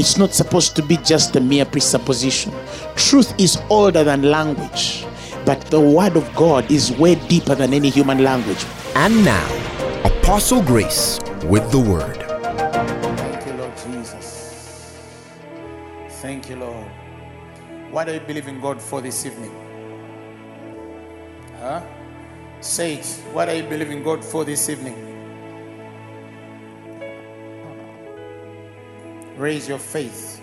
It's not supposed to be just a mere presupposition. Truth is older than language, but the word of God is way deeper than any human language. And now, Apostle Grace with the word. Thank you, Lord Jesus. Thank you, Lord. What do you believe in God for this evening? Huh? Say it. What are you believing God for this evening? Raise your faith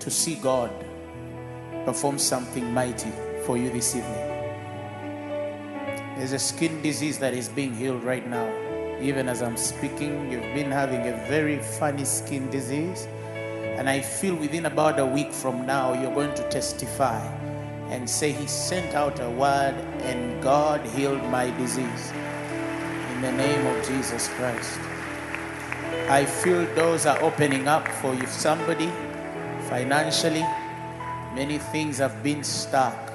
to see God perform something mighty for you this evening. There's a skin disease that is being healed right now. Even as I'm speaking, you've been having a very funny skin disease. And I feel within about a week from now, you're going to testify and say, He sent out a word and God healed my disease. In the name of Jesus Christ. I feel doors are opening up for you. Somebody financially, many things have been stuck.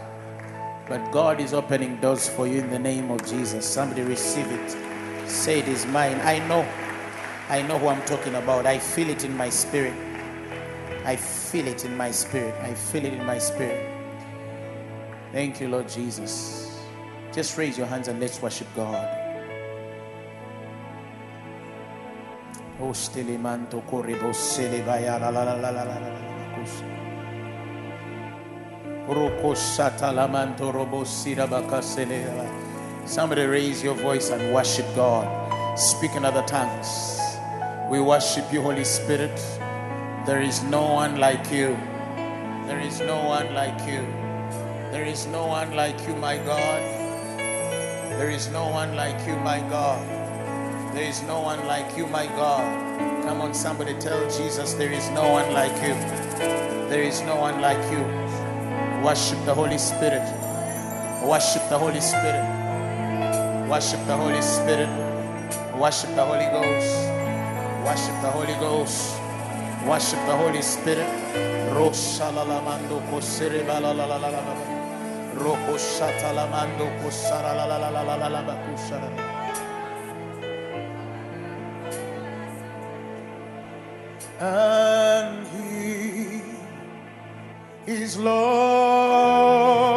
But God is opening doors for you in the name of Jesus. Somebody receive it. Say it is mine. I know. I know who I'm talking about. I feel it in my spirit. I feel it in my spirit. I feel it in my spirit. Thank you, Lord Jesus. Just raise your hands and let's worship God. Somebody raise your voice and worship God. Speak in other tongues. We worship you, Holy Spirit. There is no one like you. There is no one like you. There is no one like you, my God. There is no one like you, my God. There is no one like you, my God. Come on, somebody tell Jesus, there is no one like you. There is no one like you. Worship the Holy Spirit. Worship the Holy Spirit. Worship the Holy Spirit. Worship the Holy Ghost. Worship the Holy Ghost. Worship the Holy Spirit. Roshalalamando kosere And he is Lord.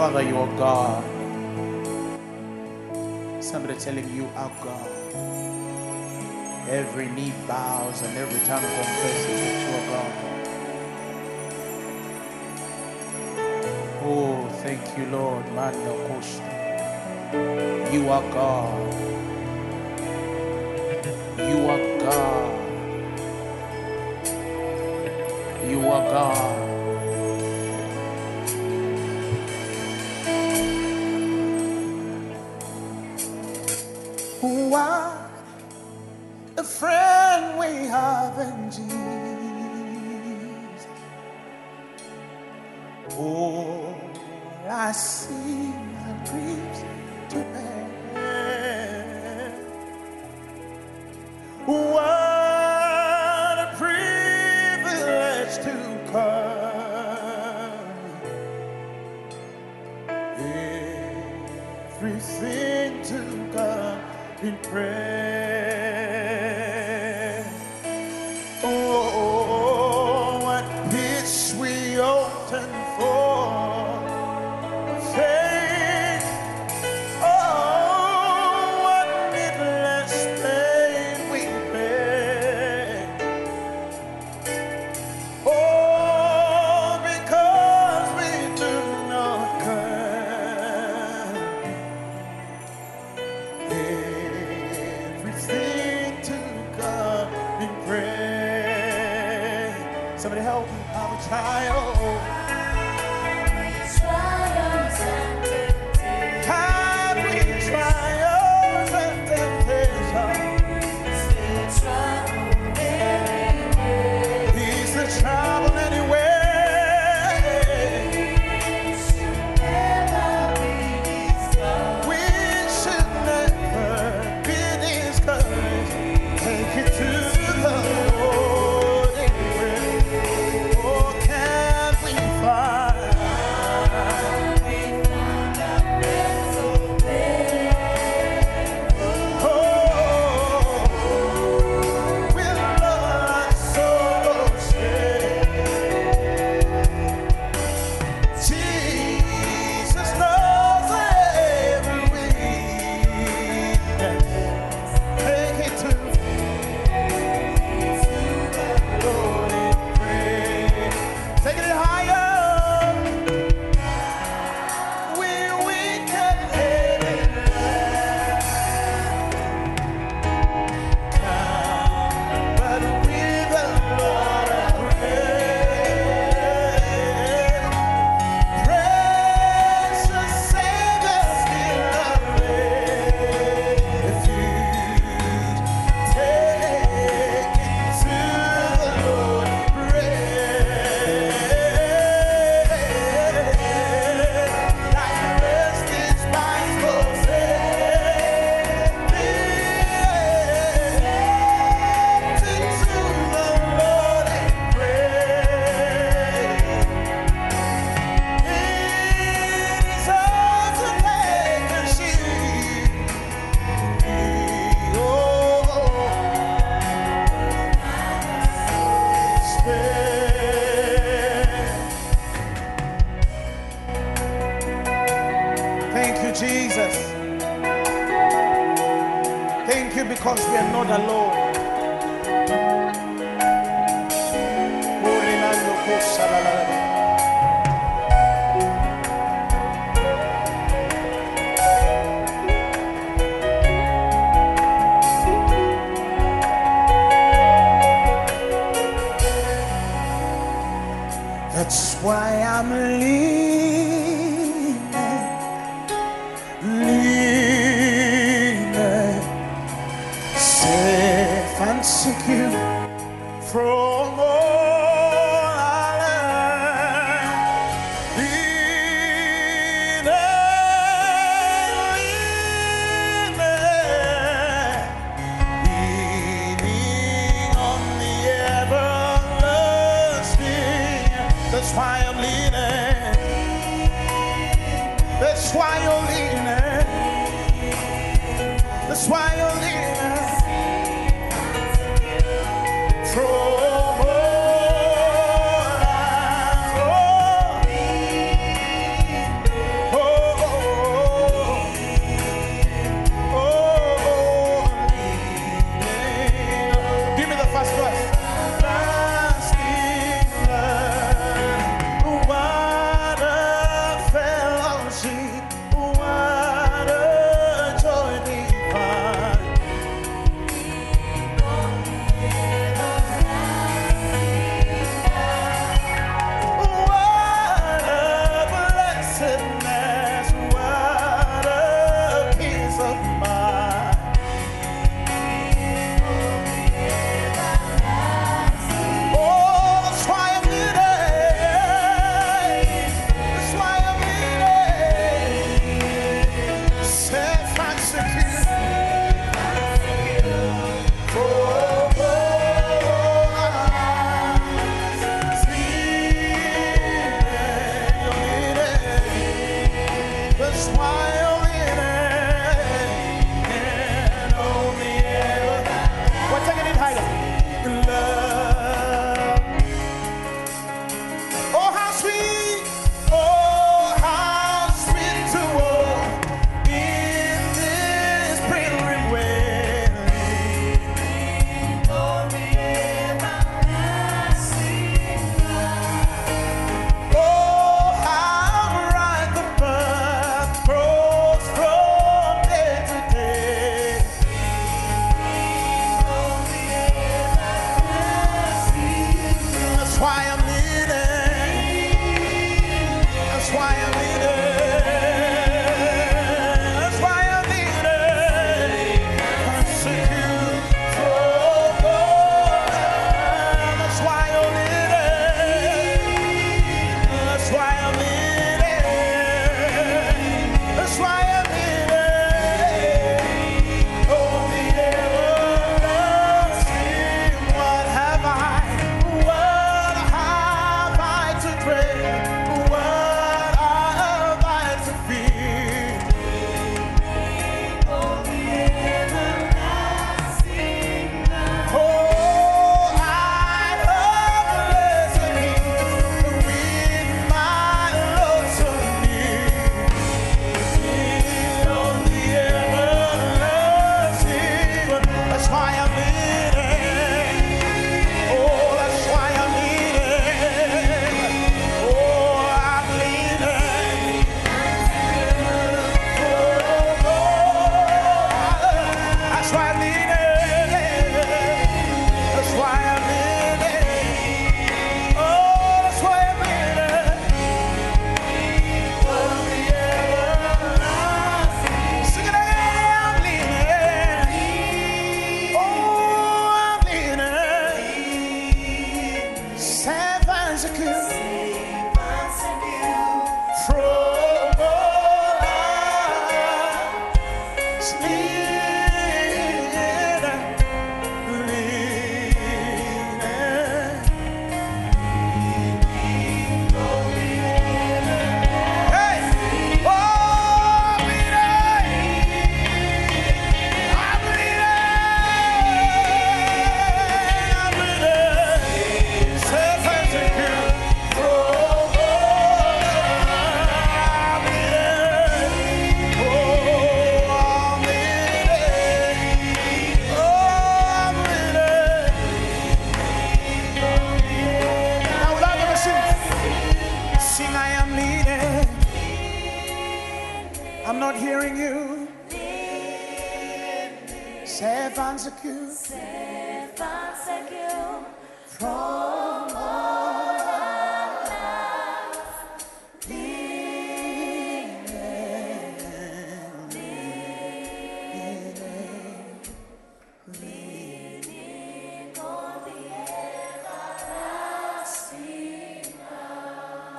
Father, you are God. Somebody telling you are God. Every knee bows and every tongue confesses that you are God. Oh, thank you, Lord. Mano Koshta. You are God. You are God. You are God.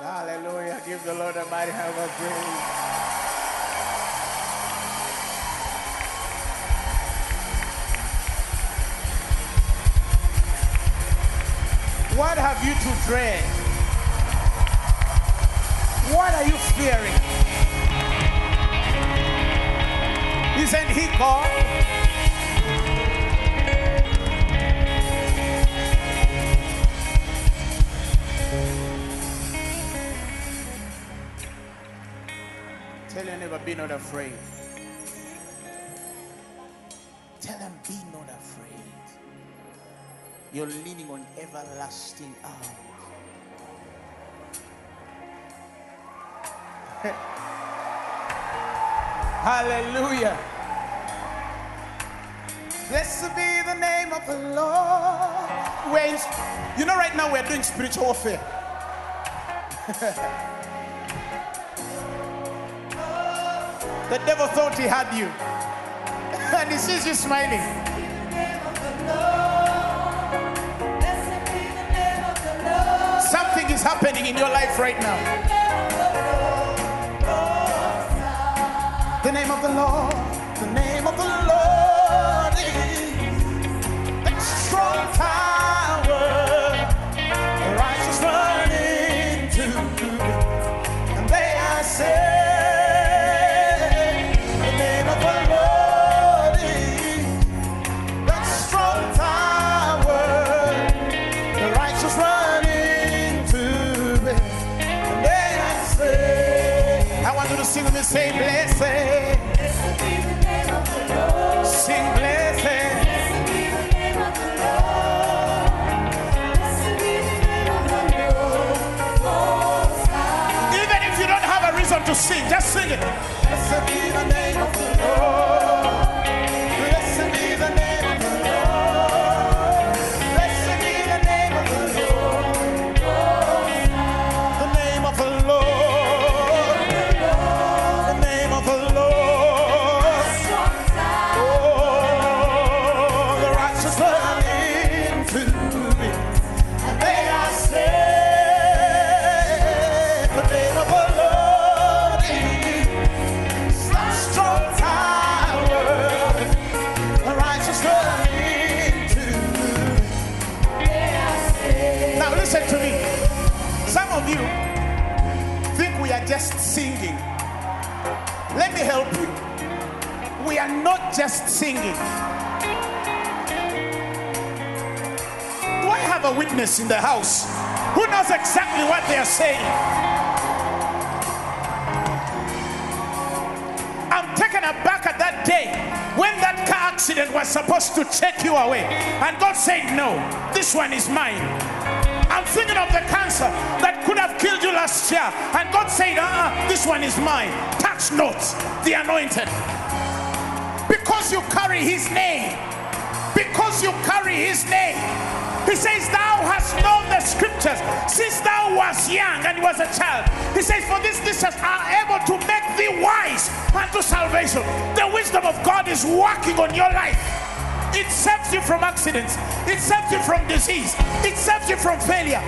Hallelujah. Give the Lord a mighty hand of praise. Dread? What are you fearing? Isn't he God? Tell your neighbor, be not afraid. Tell them, be not afraid. You're leaning on everlasting arms. Hallelujah. Blessed be the name of the Lord. We're you know, right now we're doing spiritual warfare. The devil thought he had you. And he sees you smiling. Something is happening in your life right now. The name of the Lord, to sing, just sing it. Blessed be the name of the Lord. Blessed be the name of the Lord. Blessed be the name of the Lord. The name of the Lord. The name of the Lord. Oh, the righteous into the Lord just singing. Let me help you we are not just singing. Do I have a witness in the house who knows exactly what they are saying? I'm taken aback at that day when that car accident was supposed to take you away. And God said, No, this one is mine. I'm thinking of the cancer that could have killed you last year. And God said, uh this one is mine. Touch not the anointed because you carry his name. Because you carry his name. He says, Thou hast known the scriptures since thou wast young and was a child. He says, For this teachers are able to make thee wise unto salvation. The wisdom of God is working on your life. It saves you from accidents. It saves you from disease. It saves you from failure.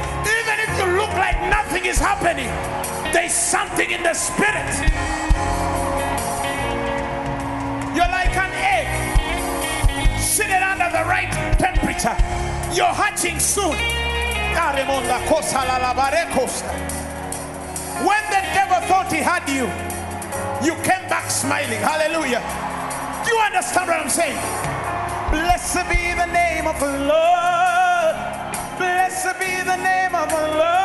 Like nothing is happening, there's something in the spirit. You're like an egg sitting under the right temperature. You're hatching soon. When the devil thought he had you, you came back smiling. Hallelujah. Do you understand what I'm saying? Blessed be the name of the Lord. Blessed be the name of the Lord.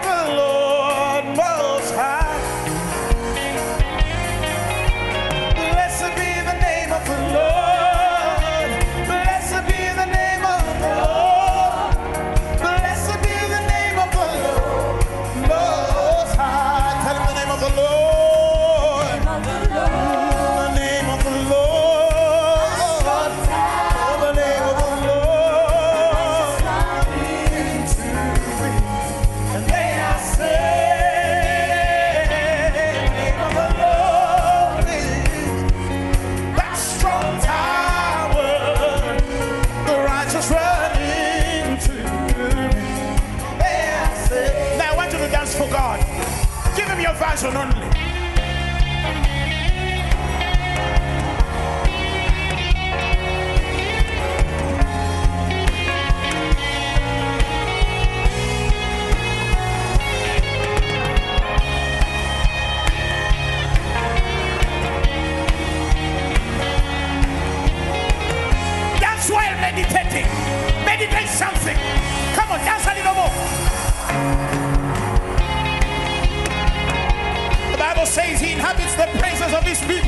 The name of vocês ouvem Speed.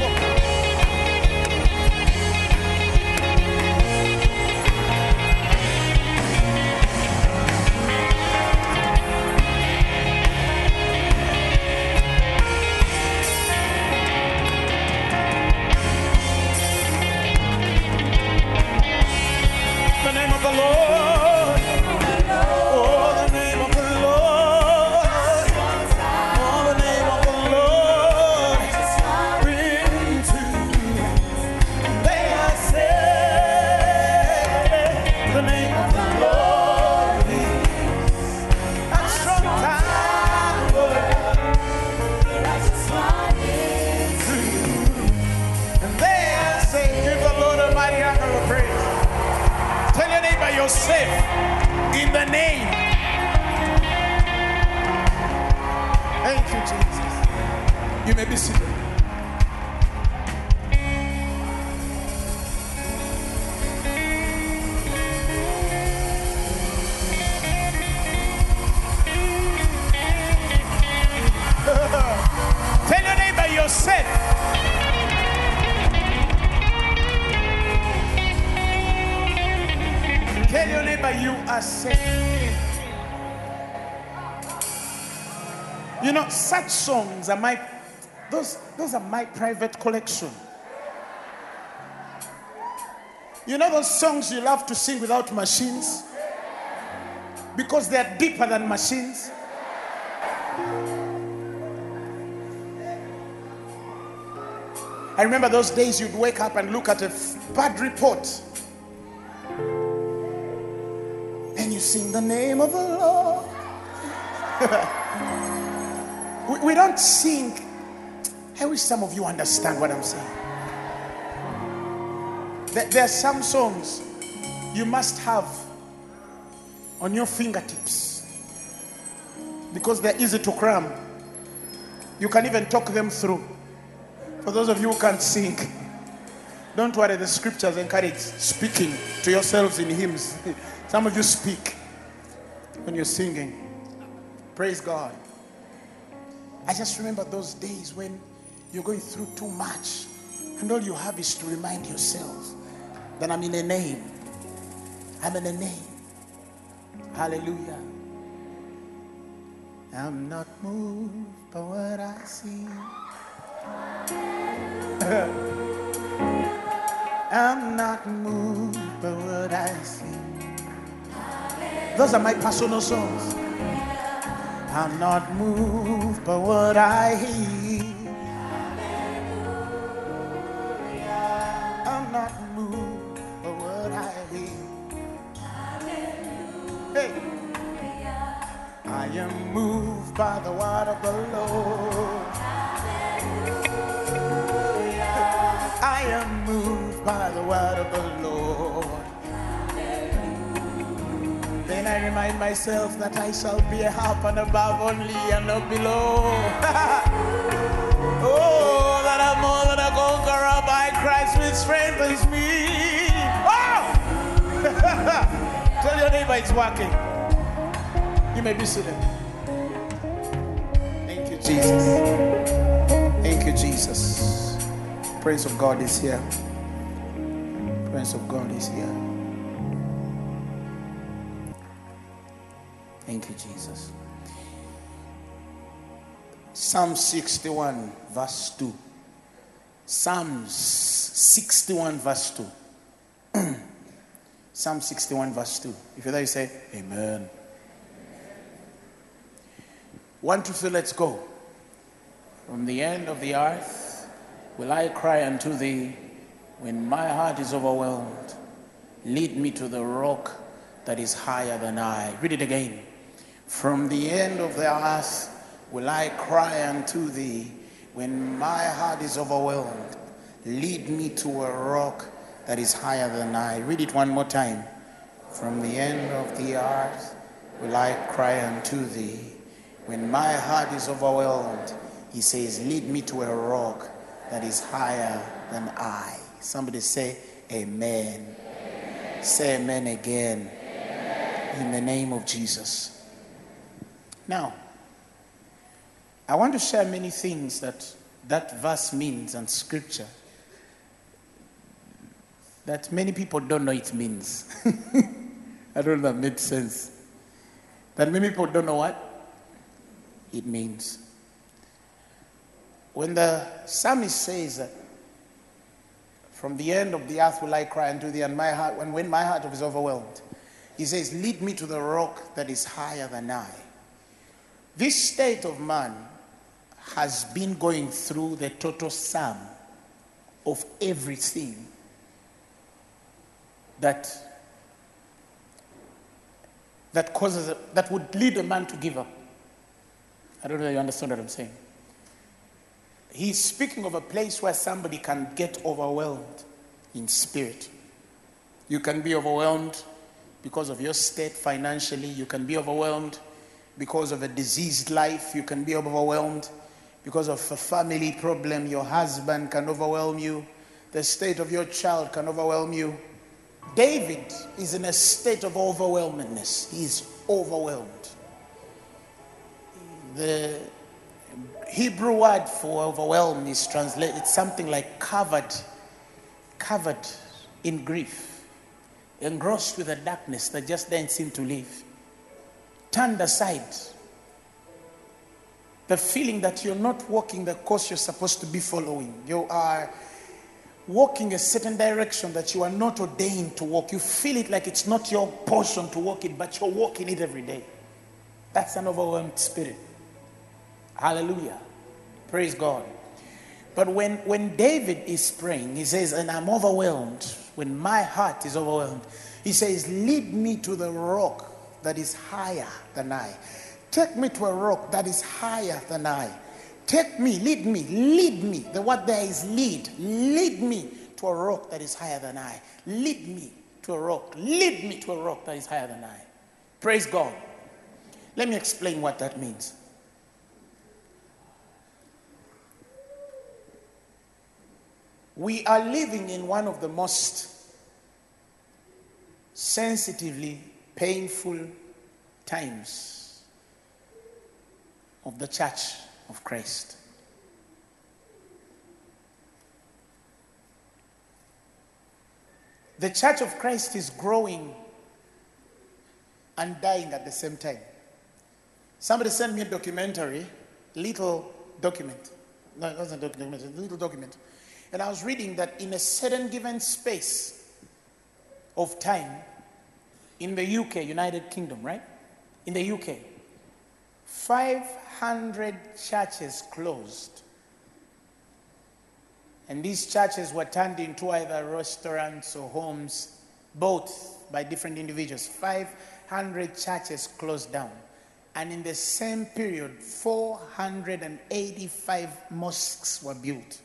Are my those those are my private collection. You know those songs you love to sing without machines? Because they are deeper than machines. I remember those days you'd wake up and look at a bad report. And you sing the name of the Lord. we, don't sing. I wish some of you understand what I'm saying. There are some songs you must have on your fingertips because they're easy to cram. You can even talk them through. For those of you who can't sing, don't worry, the scriptures encourage speaking to yourselves in hymns. Some of you speak when you're singing. Praise God. I just remember those days when you're going through too much, and all you have is to remind yourself that I'm in a name. I'm in a name. Hallelujah. I'm not moved by what I see. I'm not moved by what I see. Those are my personal songs. I'm not moved by what I hear. I'm not moved by what I hear. Hey. I am moved by the word of the Lord. I am moved by the word of the Lord. I remind myself that I shall be a half and above only and not below. oh, that I'm more than a conqueror by Christ which strengthens me. Oh! Tell your neighbor it's working. You may be seated. Thank you, Jesus. Thank you, Jesus. Praise of God is here. Praise of God is here. You, Jesus. Psalm 61, verse 2. Psalms 61, verse 2. Psalm 61, verse 2. If you're there, you say, Amen. One, two, three, let's go. From the end of the earth will I cry unto thee when my heart is overwhelmed. Lead me to the rock that is higher than I. Read it again. From the end of the earth will I cry unto thee. When my heart is overwhelmed, lead me to a rock that is higher than I. Read it one more time. From the end of the earth will I cry unto thee. When my heart is overwhelmed, he says, Lead me to a rock that is higher than I. Somebody say, Amen. Say amen again. In the name of Jesus. Now, I want to share many things that that verse means and scripture that many people don't know it means. I don't know if that made sense. That many people don't know what it means. When the psalmist says that from the end of the earth will I cry unto thee, and my heart, when, when my heart is overwhelmed, he says, Lead me to the rock that is higher than I. This state of man has been going through the total sum of everything that that causes that would lead a man to give up. I don't know if you understand what I'm saying. He's speaking of a place where somebody can get overwhelmed in spirit. You can be overwhelmed because of your state financially. You can be overwhelmed because of a diseased life. You can be overwhelmed because of a family problem. Your husband can overwhelm you. The state of your child can overwhelm you. David is in a state of overwhelmedness. He's overwhelmed. The Hebrew word for overwhelmed is translated it's something like covered, covered in grief, engrossed with a darkness that just doesn't seem to leave, turned aside. The feeling that you're not walking the course you're supposed to be following. You are walking a certain direction that you are not ordained to walk. You feel it like it's not your portion to walk it, but you're walking it every day. That's an overwhelmed spirit. Hallelujah. Praise God. But when, when David is praying, he says, and I'm overwhelmed, when my heart is overwhelmed, he says, lead me to the rock that is higher than I. Take me to a rock that is higher than I. Take me, lead me, lead me. The word there is lead. Lead me to a rock that is higher than I. Lead me to a rock. Lead me to a rock that is higher than I. Praise God. Let me explain what that means. We are living in one of the most sensitively painful times of the church of Christ. The church of Christ is growing and dying at the same time. Somebody sent me a documentary, little document. No, it wasn't a document, a little document. And I was reading that in a certain given space of time in the UK, United Kingdom, right? In the UK, 500 churches closed. And these churches were turned into either restaurants or homes, both by different individuals. 500 churches closed down. And in the same period, 485 mosques were built.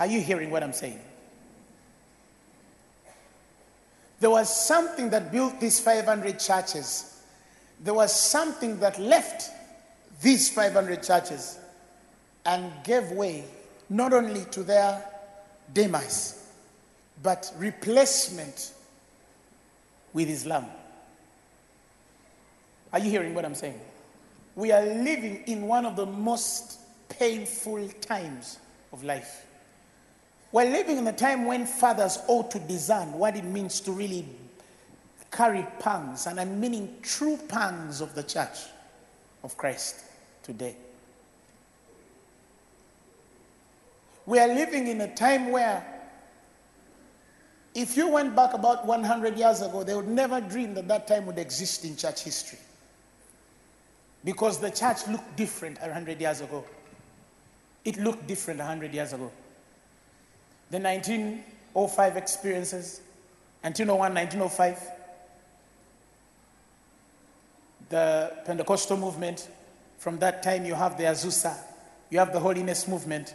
Are you hearing what I'm saying? There was something that built these 500 churches. There was something that left these 500 churches and gave way not only to their demise, but replacement with Islam. Are you hearing what I'm saying? We are living in one of the most painful times of life. We're living in a time when fathers ought to discern what it means to really carry pangs, and I'm meaning true pangs of the church of Christ today. We are living in a time where if you went back about 100 years ago, they would never dream that that time would exist in church history. Because the church looked different 100 years ago. It looked different 100 years ago. The 1905 experiences, 1901, 1905, the Pentecostal movement. From that time, you have the Azusa, you have the Holiness movement,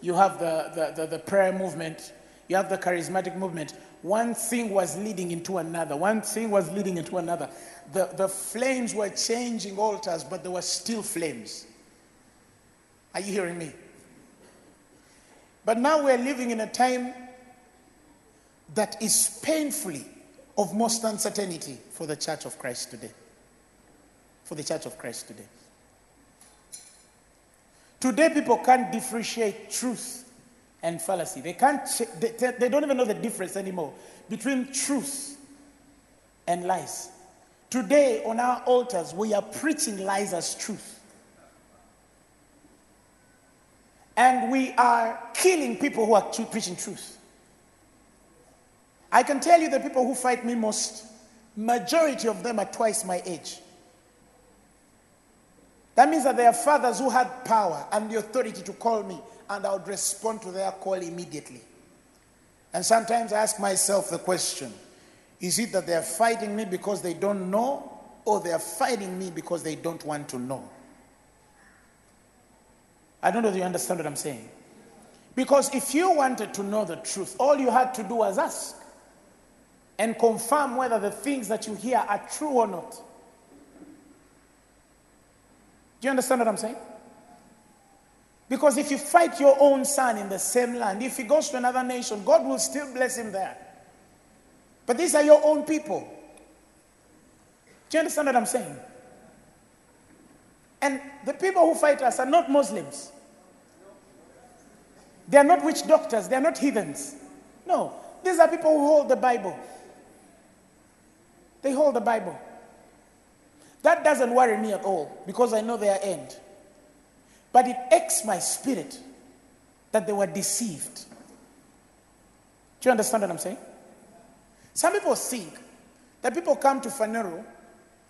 you have the, the, the, the prayer movement, you have the charismatic movement. One thing was leading into another. One thing was leading into another. The, the flames were changing altars, but there were still flames. Are you hearing me? But now we're living in a time that is painfully of most uncertainty for the church of Christ today. For the church of Christ today. Today, people can't differentiate truth and fallacy. They can't, they, they- they don't even know the difference anymore between truth and lies. Today, on our altars, we are preaching lies as truth. And we are killing people who are preaching truth. I can tell you the people who fight me most, majority of them are twice my age. That means that there are fathers who had power and the authority to call me, and I would respond to their call immediately. And sometimes I ask myself the question is it that they are fighting me because they don't know, or they are fighting me because they don't want to know? I don't know if you understand what I'm saying. Because if you wanted to know the truth, all you had to do was ask and confirm whether the things that you hear are true or not. Do you understand what I'm saying? Because if you fight your own son in the same land, if he goes to another nation, God will still bless him there. But these are your own people. Do you understand what I'm saying? And the people who fight us are not Muslims. They are not witch doctors. They are not heathens. No. These are people who hold the Bible. They hold the Bible. That doesn't worry me at all because I know their end. But it aches my spirit that they were deceived. Do you understand what I'm saying? Some people think that people come to Phaneroo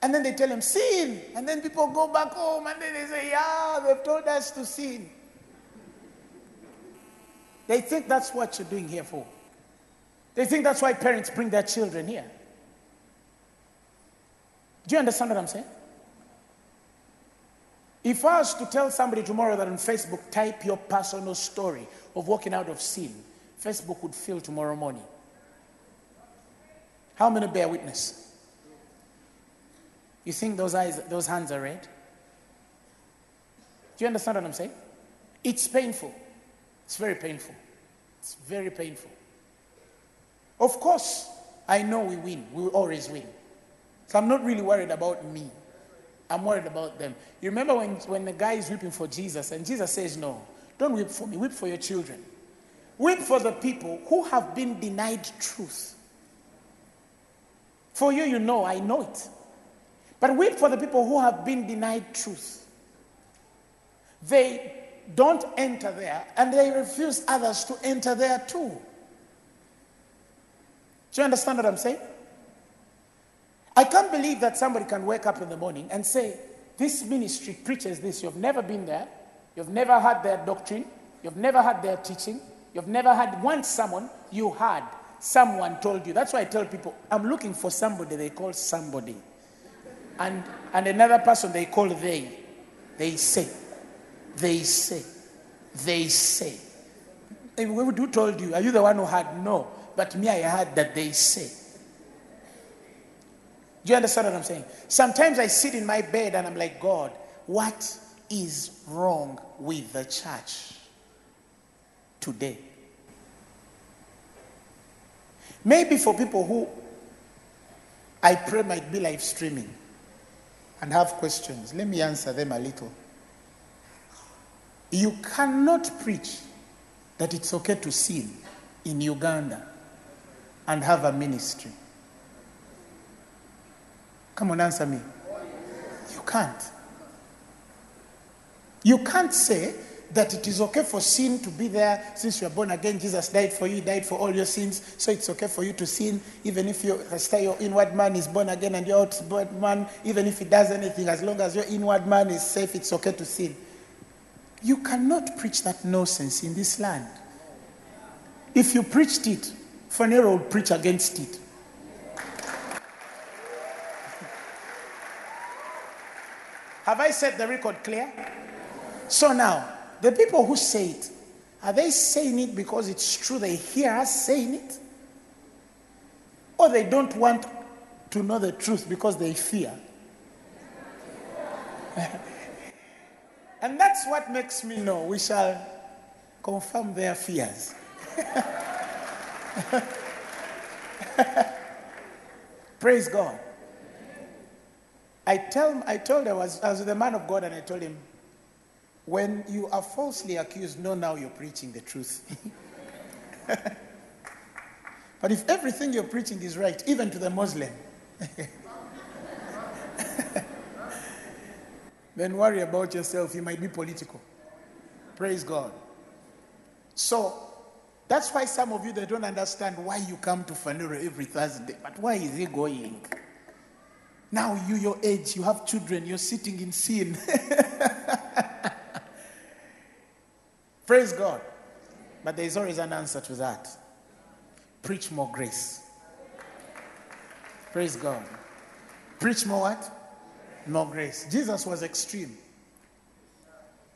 and then they tell them, sin. And then people go back home and then they say, yeah, they've told us to sin. They think that's what you're doing here for. They think that's why parents bring their children here. Do you understand what I'm saying? If I was to tell somebody tomorrow that on Facebook, type your personal story of walking out of sin, Facebook would fill tomorrow morning. How many bear witness? You think those eyes, those hands are red? Do you understand what I'm saying? It's painful. It's very painful. It's very painful. Of course, I know we win. We always win. So I'm not really worried about me. I'm worried about them. You remember when, when the guy is weeping for Jesus and Jesus says, No, don't weep for me, weep for your children. Weep for the people who have been denied truth. For you, you know, I know it. But weep for the people who have been denied truth. They don't enter there and they refuse others to enter there too. Do you understand what I'm saying? I can't believe that somebody can wake up in the morning and say, This ministry preaches this. You've never been there. You've never had their doctrine. You've never had their teaching. You've never had one someone you had. Someone told you. That's why I tell people, I'm looking for somebody they call somebody. And, and another person they call they. They say. They say. They say. Who told you? Are you the one who had? No. But me, I heard that they say. Do you understand what I'm saying? Sometimes I sit in my bed and I'm like, God, what is wrong with the church today? Maybe for people who I pray might be live streaming and have questions, let me answer them a little. You cannot preach that it's okay to sin in Uganda and have a ministry. Come on, answer me. You can't. You can't say that it is okay for sin to be there since you are born again. Jesus died for you, he died for all your sins, so it's okay for you to sin, even if your, your inward man is born again and your outward man, even if he does anything, as long as your inward man is safe, it's okay to sin. You cannot preach that nonsense in this land. If you preached it, Phaneroo would preach against it. Have I set the record clear? So now, the people who say it, are they saying it because it's true they hear us saying it? Or they don't want to know the truth because they fear? and that's what makes me know we shall confirm their fears. Praise God. I tell I told I was, I was the man of God and I told him, when you are falsely accused, know now you're preaching the truth. but if everything you're preaching is right, even to the Muslim, then worry about yourself. You might be political. Praise God. So that's why some of you they don't understand why you come to Phaneroo every Thursday. But why is he going? Now you your age, you have children, you're sitting in sin. Praise God. But there is always an answer to that. Preach more grace. Praise God. Preach more what? More grace. Jesus was extreme.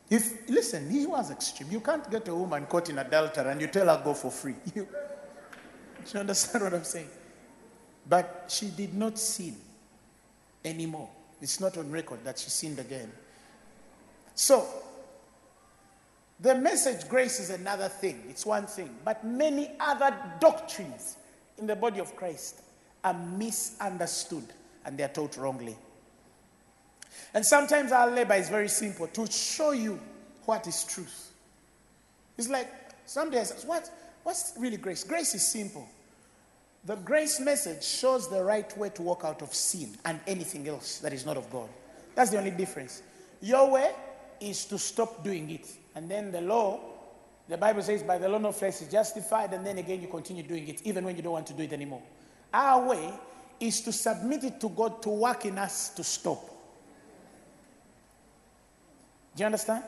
If listen, he was extreme. You can't get a woman caught in adultery and you tell her go for free. You, do you understand what I'm saying? But she did not sin anymore. It's not on record that she sinned again. So the message grace is another thing. It's one thing. But many other doctrines in the body of Christ are misunderstood and they are taught wrongly. And sometimes our labor is very simple to show you what is truth. It's like some days, what, what's really grace? Grace is simple. The grace message shows the right way to walk out of sin and anything else that is not of God. That's the only difference. Your way is to stop doing it. And then the law, the Bible says, by the law no flesh is justified, and then again you continue doing it, even when you don't want to do it anymore. Our way is to submit it to God to work in us to stop. Do you understand?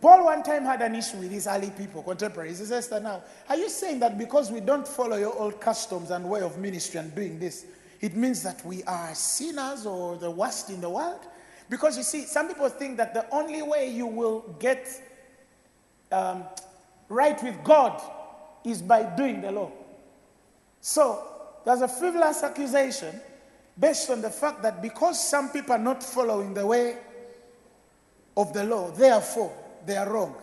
Paul one time had an issue with his early people, contemporaries. He says that now, are you saying that because we don't follow your old customs and way of ministry and doing this, it means that we are sinners or the worst in the world? Because you see, some people think that the only way you will get um, right with God is by doing the law. So there's a frivolous accusation based on the fact that because some people are not following the way of the law, therefore they are wrong.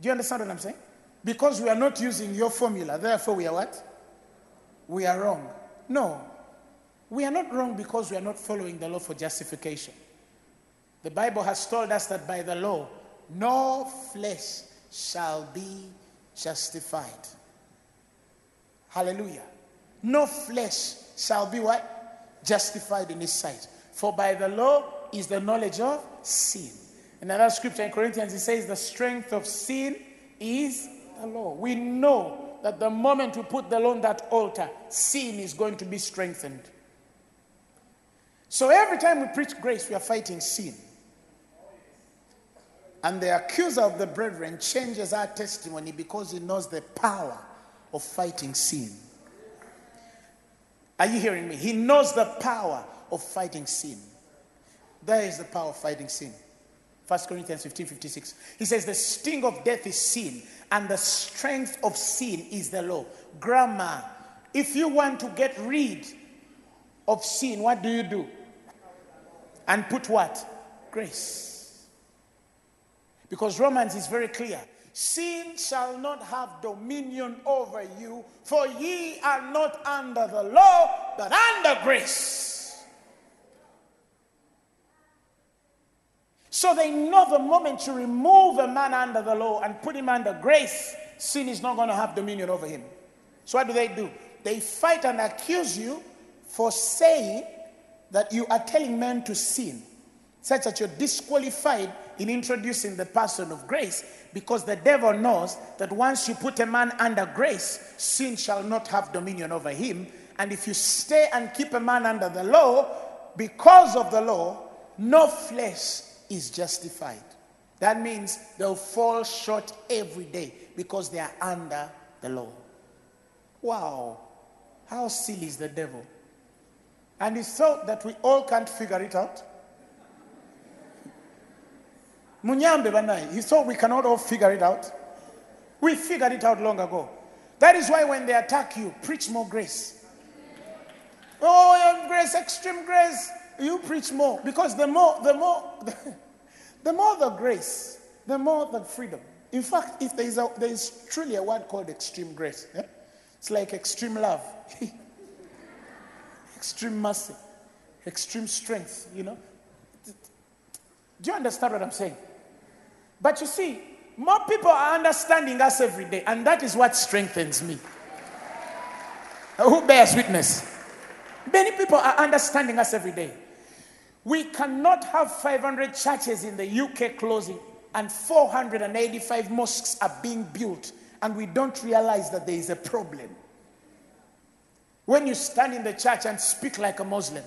Do you understand what I'm saying? Because we are not using your formula, therefore we are what? We are wrong. No. We are not wrong because we are not following the law for justification. The Bible has told us that by the law, no flesh shall be justified. Hallelujah. No flesh shall be what? Justified in his sight. For by the law is the knowledge of sin. In another scripture in Corinthians, it says, The strength of sin is the law. We know that the moment we put the law on that altar, sin is going to be strengthened. So every time we preach grace, we are fighting sin. And the accuser of the brethren changes our testimony because he knows the power of fighting sin. Are you hearing me? He knows the power of fighting sin. There is the power of fighting sin. 1 Corinthians 15 56. He says, The sting of death is sin, and the strength of sin is the law. Grammar. If you want to get rid of sin, what do you do? And put what? Grace. Because Romans is very clear. Sin shall not have dominion over you, for ye are not under the law, but under grace. So they know the moment you remove a man under the law and put him under grace, sin is not going to have dominion over him. So what do they do? They fight and accuse you for saying that you are telling men to sin, such that you're disqualified in introducing the person of grace, because the devil knows that once you put a man under grace, sin shall not have dominion over him. And if you stay and keep a man under the law, because of the law, no flesh is justified. That means they'll fall short every day because they are under the law. Wow. How silly is the devil? And he thought that we all can't figure it out. Munyambe banai. He thought we cannot all figure it out. We figured it out long ago. That is why when they attack you, preach more grace. Oh, grace, extreme grace. You preach more. Because the more, the more, the more the grace, the more the freedom. In fact, if there is, a, there is truly a word called extreme grace, yeah? it's like extreme love, extreme mercy, extreme strength, you know. Do you understand what I'm saying? But you see, more people are understanding us every day, and that is what strengthens me. Who bears witness? Many people are understanding us every day. We cannot have 500 churches in the UK closing and 485 mosques are being built, and we don't realize that there is a problem. When you stand in the church and speak like a Muslim,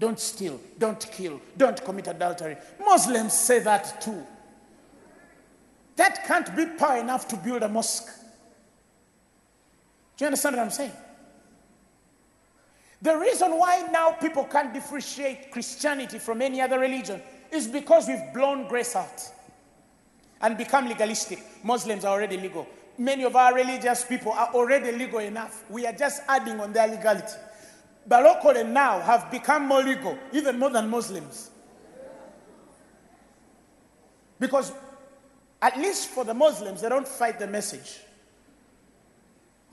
don't steal, don't kill, don't commit adultery. Muslims say that too. That can't be power enough to build a mosque. Do you understand what I'm saying? The reason why now people can't differentiate Christianity from any other religion is because we've blown grace out and become legalistic. Muslims are already legal. Many of our religious people are already legal enough. We are just adding on their legality. Balokole now have become more legal, even more than Muslims. Because, at least for the Muslims, they don't fight the message.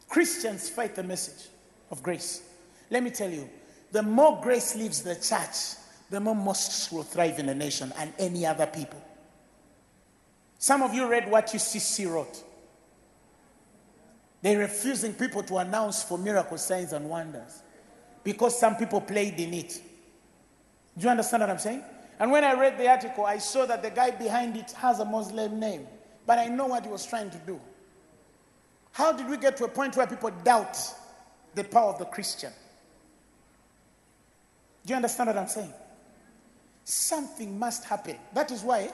Christians fight the message of grace. Let me tell you, the more grace leaves the church, the more mosques will thrive in the nation and any other people. Some of you read what UCC wrote. They're refusing people to announce for miracle signs and wonders because some people played in it. Do you understand what I'm saying? And when I read the article, I saw that the guy behind it has a Muslim name, but I know what he was trying to do. How did we get to a point where people doubt the power of the Christian? Do you understand what I'm saying? Something must happen. That is why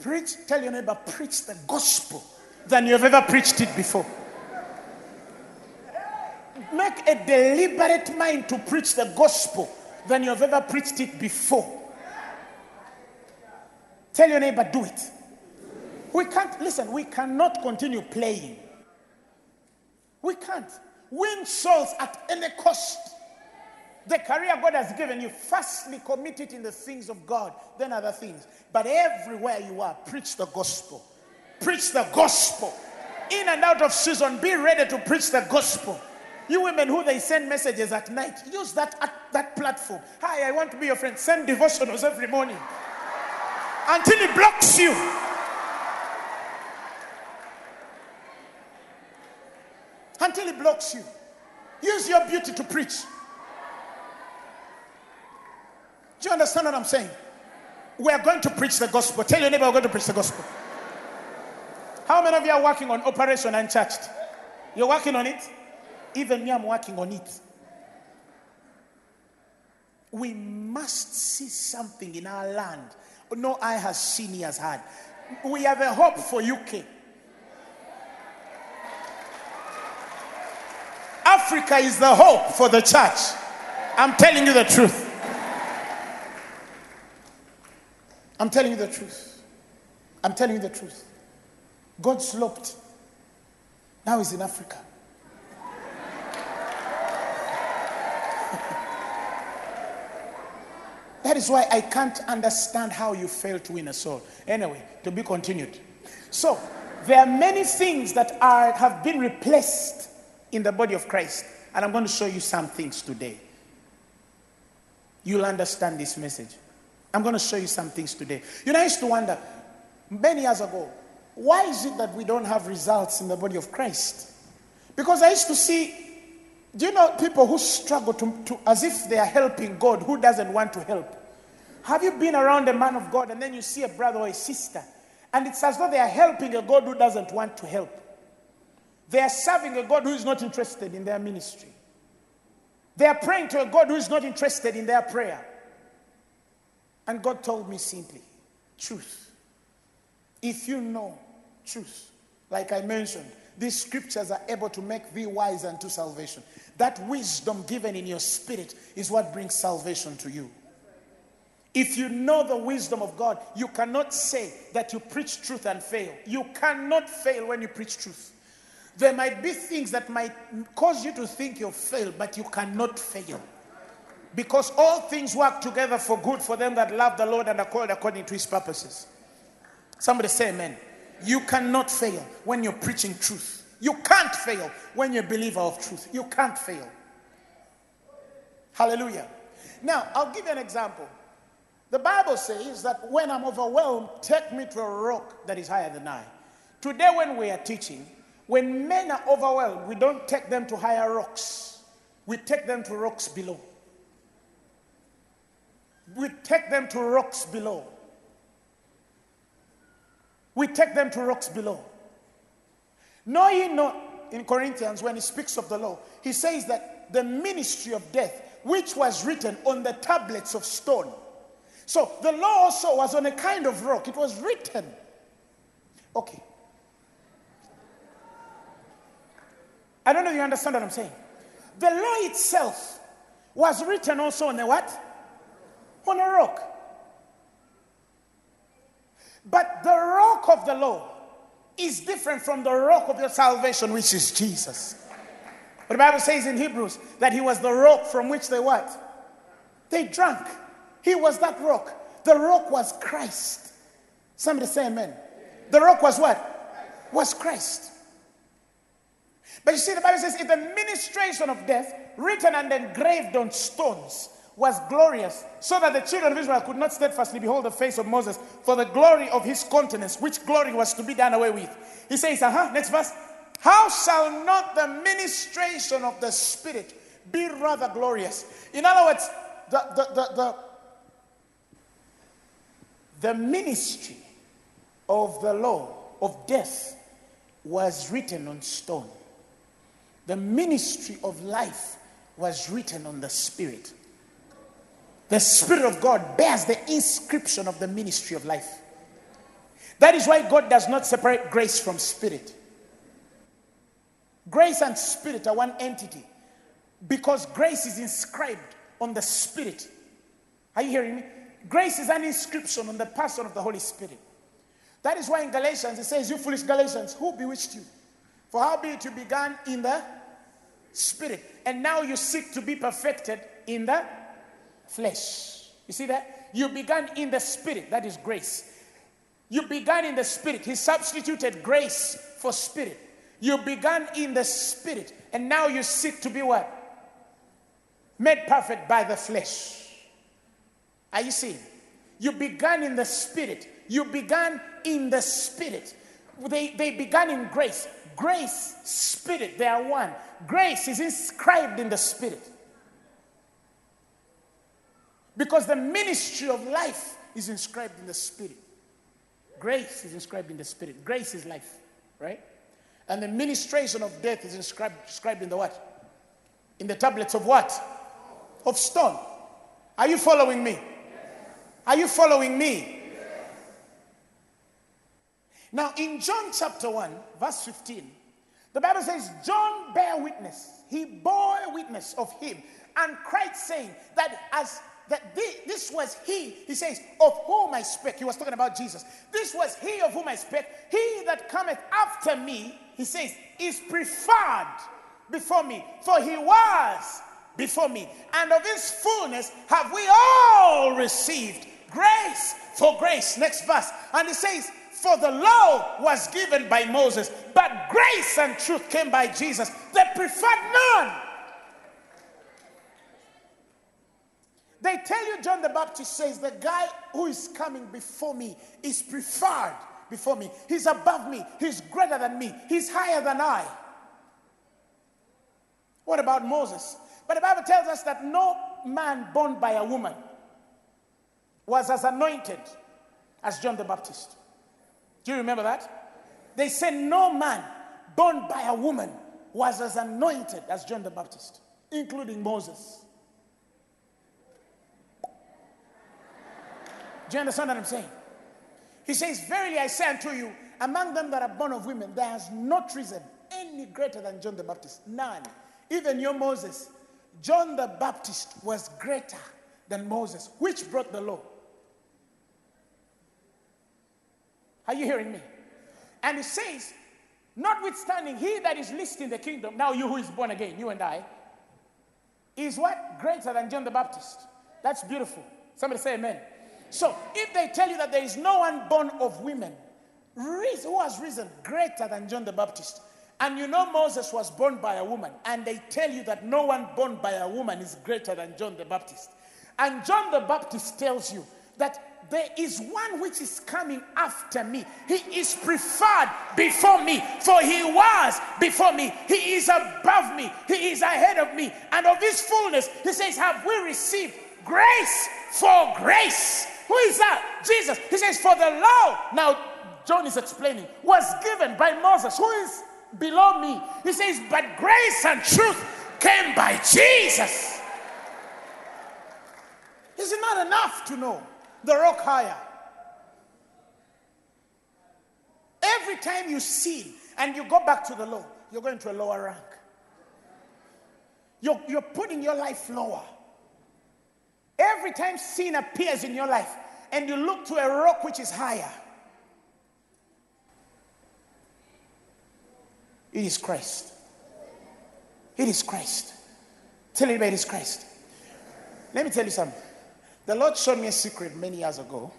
preach, tell your neighbor, preach the gospel than you've ever preached it before. Make a deliberate mind to preach the gospel than you've ever preached it before. Tell your neighbor, do it. We can't, listen, we cannot continue playing. We can't. Win souls at any cost. The career God has given you, firstly commit it in the things of God, then other things. But everywhere you are, preach the gospel. Preach the gospel. In and out of season, be ready to preach the gospel. You women who they send messages at night, use that at that platform. Hi, I want to be your friend. Send devotionals every morning until he blocks you. Until he blocks you. Use your beauty to preach. Do you understand what I'm saying? We are going to preach the gospel. Tell your neighbor we're going to preach the gospel. How many of you are working on Operation Unchurched? You're working on it? Even me, I'm working on it. We must see something in our land. No eye has seen, he has had. We have a hope for UK. Africa is the hope for the church. I'm telling you the truth. I'm telling you the truth. I'm telling you the truth. God sloped. Now he's in Africa. that is why I can't understand how you fail to win a soul. Anyway, to be continued. So, there are many things that are, have been replaced in the body of Christ. And I'm going to show you some things today. You'll understand this message. I'm going to show you some things today. You know, I used to wonder many years ago, why is it that we don't have results in the body of Christ? Because I used to see, do you know people who struggle to, to as if they are helping God who doesn't want to help? Have you been around a man of God and then you see a brother or a sister, and it's as though they are helping a God who doesn't want to help? They are serving a God who is not interested in their ministry. They are praying to a God who is not interested in their prayer. And God told me simply, truth. If you know truth, like I mentioned, these scriptures are able to make thee wise unto salvation. That wisdom given in your spirit is what brings salvation to you. If you know the wisdom of God, you cannot say that you preach truth and fail. You cannot fail when you preach truth. There might be things that might cause you to think you've failed, but you cannot fail. Because all things work together for good for them that love the Lord and are called according to his purposes. Somebody say amen. You cannot fail when you're preaching truth. You can't fail when you're a believer of truth. You can't fail. Hallelujah. Now, I'll give you an example. The Bible says that when I'm overwhelmed, take me to a rock that is higher than I. Today, when we are teaching, when men are overwhelmed, we don't take them to higher rocks, we take them to rocks below. We take them to rocks below. We take them to rocks below. Know ye not in Corinthians when he speaks of the law, he says that the ministry of death, which was written on the tablets of stone. So the law also was on a kind of rock, it was written. Okay. I don't know if you understand what I'm saying. The law itself was written also on a what? On a rock. But the rock of the law is different from the rock of your salvation, which is Jesus. But the Bible says in Hebrews that he was the rock from which they what? They drank. He was that rock. The rock was Christ. Somebody say amen. The rock was what? Was Christ. But you see, the Bible says, if the ministration of death, written and engraved on stones, was glorious, so that the children of Israel could not steadfastly behold the face of Moses for the glory of his countenance, which glory was to be done away with. He says, uh huh, next verse. How shall not the ministration of the Spirit be rather glorious? In other words, the, the, the, the, the ministry of the law of death was written on stone. The ministry of life was written on the Spirit. The Spirit of God bears the inscription of the ministry of life. That is why God does not separate grace from spirit. Grace and spirit are one entity because grace is inscribed on the Spirit. Are you hearing me? Grace is an inscription on the person of the Holy Spirit. That is why in Galatians it says, You foolish Galatians, who bewitched you? For howbeit you began in the Spirit, and now you seek to be perfected in the flesh. You see that? You began in the Spirit, that is grace. You began in the Spirit. He substituted grace for Spirit. You began in the Spirit, and now you seek to be what? Made perfect by the flesh. Are you seeing? You began in the Spirit. You began in the Spirit. They, they began in grace. Grace, Spirit, they are one. Grace is inscribed in the Spirit. Because the ministry of life is inscribed in the Spirit. Grace is inscribed in the Spirit. Grace is life, right? And the ministration of death is inscribed, inscribed in the what? In the tablets of what? Of stone. Are you following me? Are you following me? Now, in John chapter 1, verse 15, the Bible says, John bare witness. He bore witness of him and cried, saying that as that this was he, he says, of whom I spake. He was talking about Jesus. This was he of whom I spake. He that cometh after me, he says, is preferred before me, for he was before me. And of his fullness have we all received grace for grace. Next verse. And he says, For the law was given by Moses, but grace and truth came by Jesus. They preferred none. They tell you, John the Baptist says, the guy who is coming before me is preferred before me. He's above me. He's greater than me. He's higher than I. What about Moses? But the Bible tells us that no man born by a woman was as anointed as John the Baptist. Do you remember that? They said no man born by a woman was as anointed as John the Baptist, including Moses. Do you understand what I'm saying? He says, Verily I say unto you, among them that are born of women, there has not risen any greater than John the Baptist. None. Even your Moses. John the Baptist was greater than Moses, which brought the law. Are you hearing me? And he says, Notwithstanding, he that is least in the kingdom, now you who is born again, you and I, is what? Greater than John the Baptist. That's beautiful. Somebody say amen. So if they tell you that there is no one born of women, who has risen greater than John the Baptist, and you know Moses was born by a woman, and they tell you that no one born by a woman is greater than John the Baptist, and John the Baptist tells you that there is one which is coming after me. He is preferred before me, for he was before me. He is above me. He is ahead of me. And of his fullness, he says, Have we received grace for grace? Who is that? Jesus. He says, For the law, now John is explaining, was given by Moses, who is below me. He says, But grace and truth came by Jesus. Is it not enough to know the rock higher? Every time you sin and you go back to the law, you're going to a lower rank. You're, you're putting your life lower. Every time sin appears in your life and you look to a rock which is higher, it is Christ. It is Christ. Tell anybody it is Christ. Let me tell you something. The Lord showed me a secret many years ago,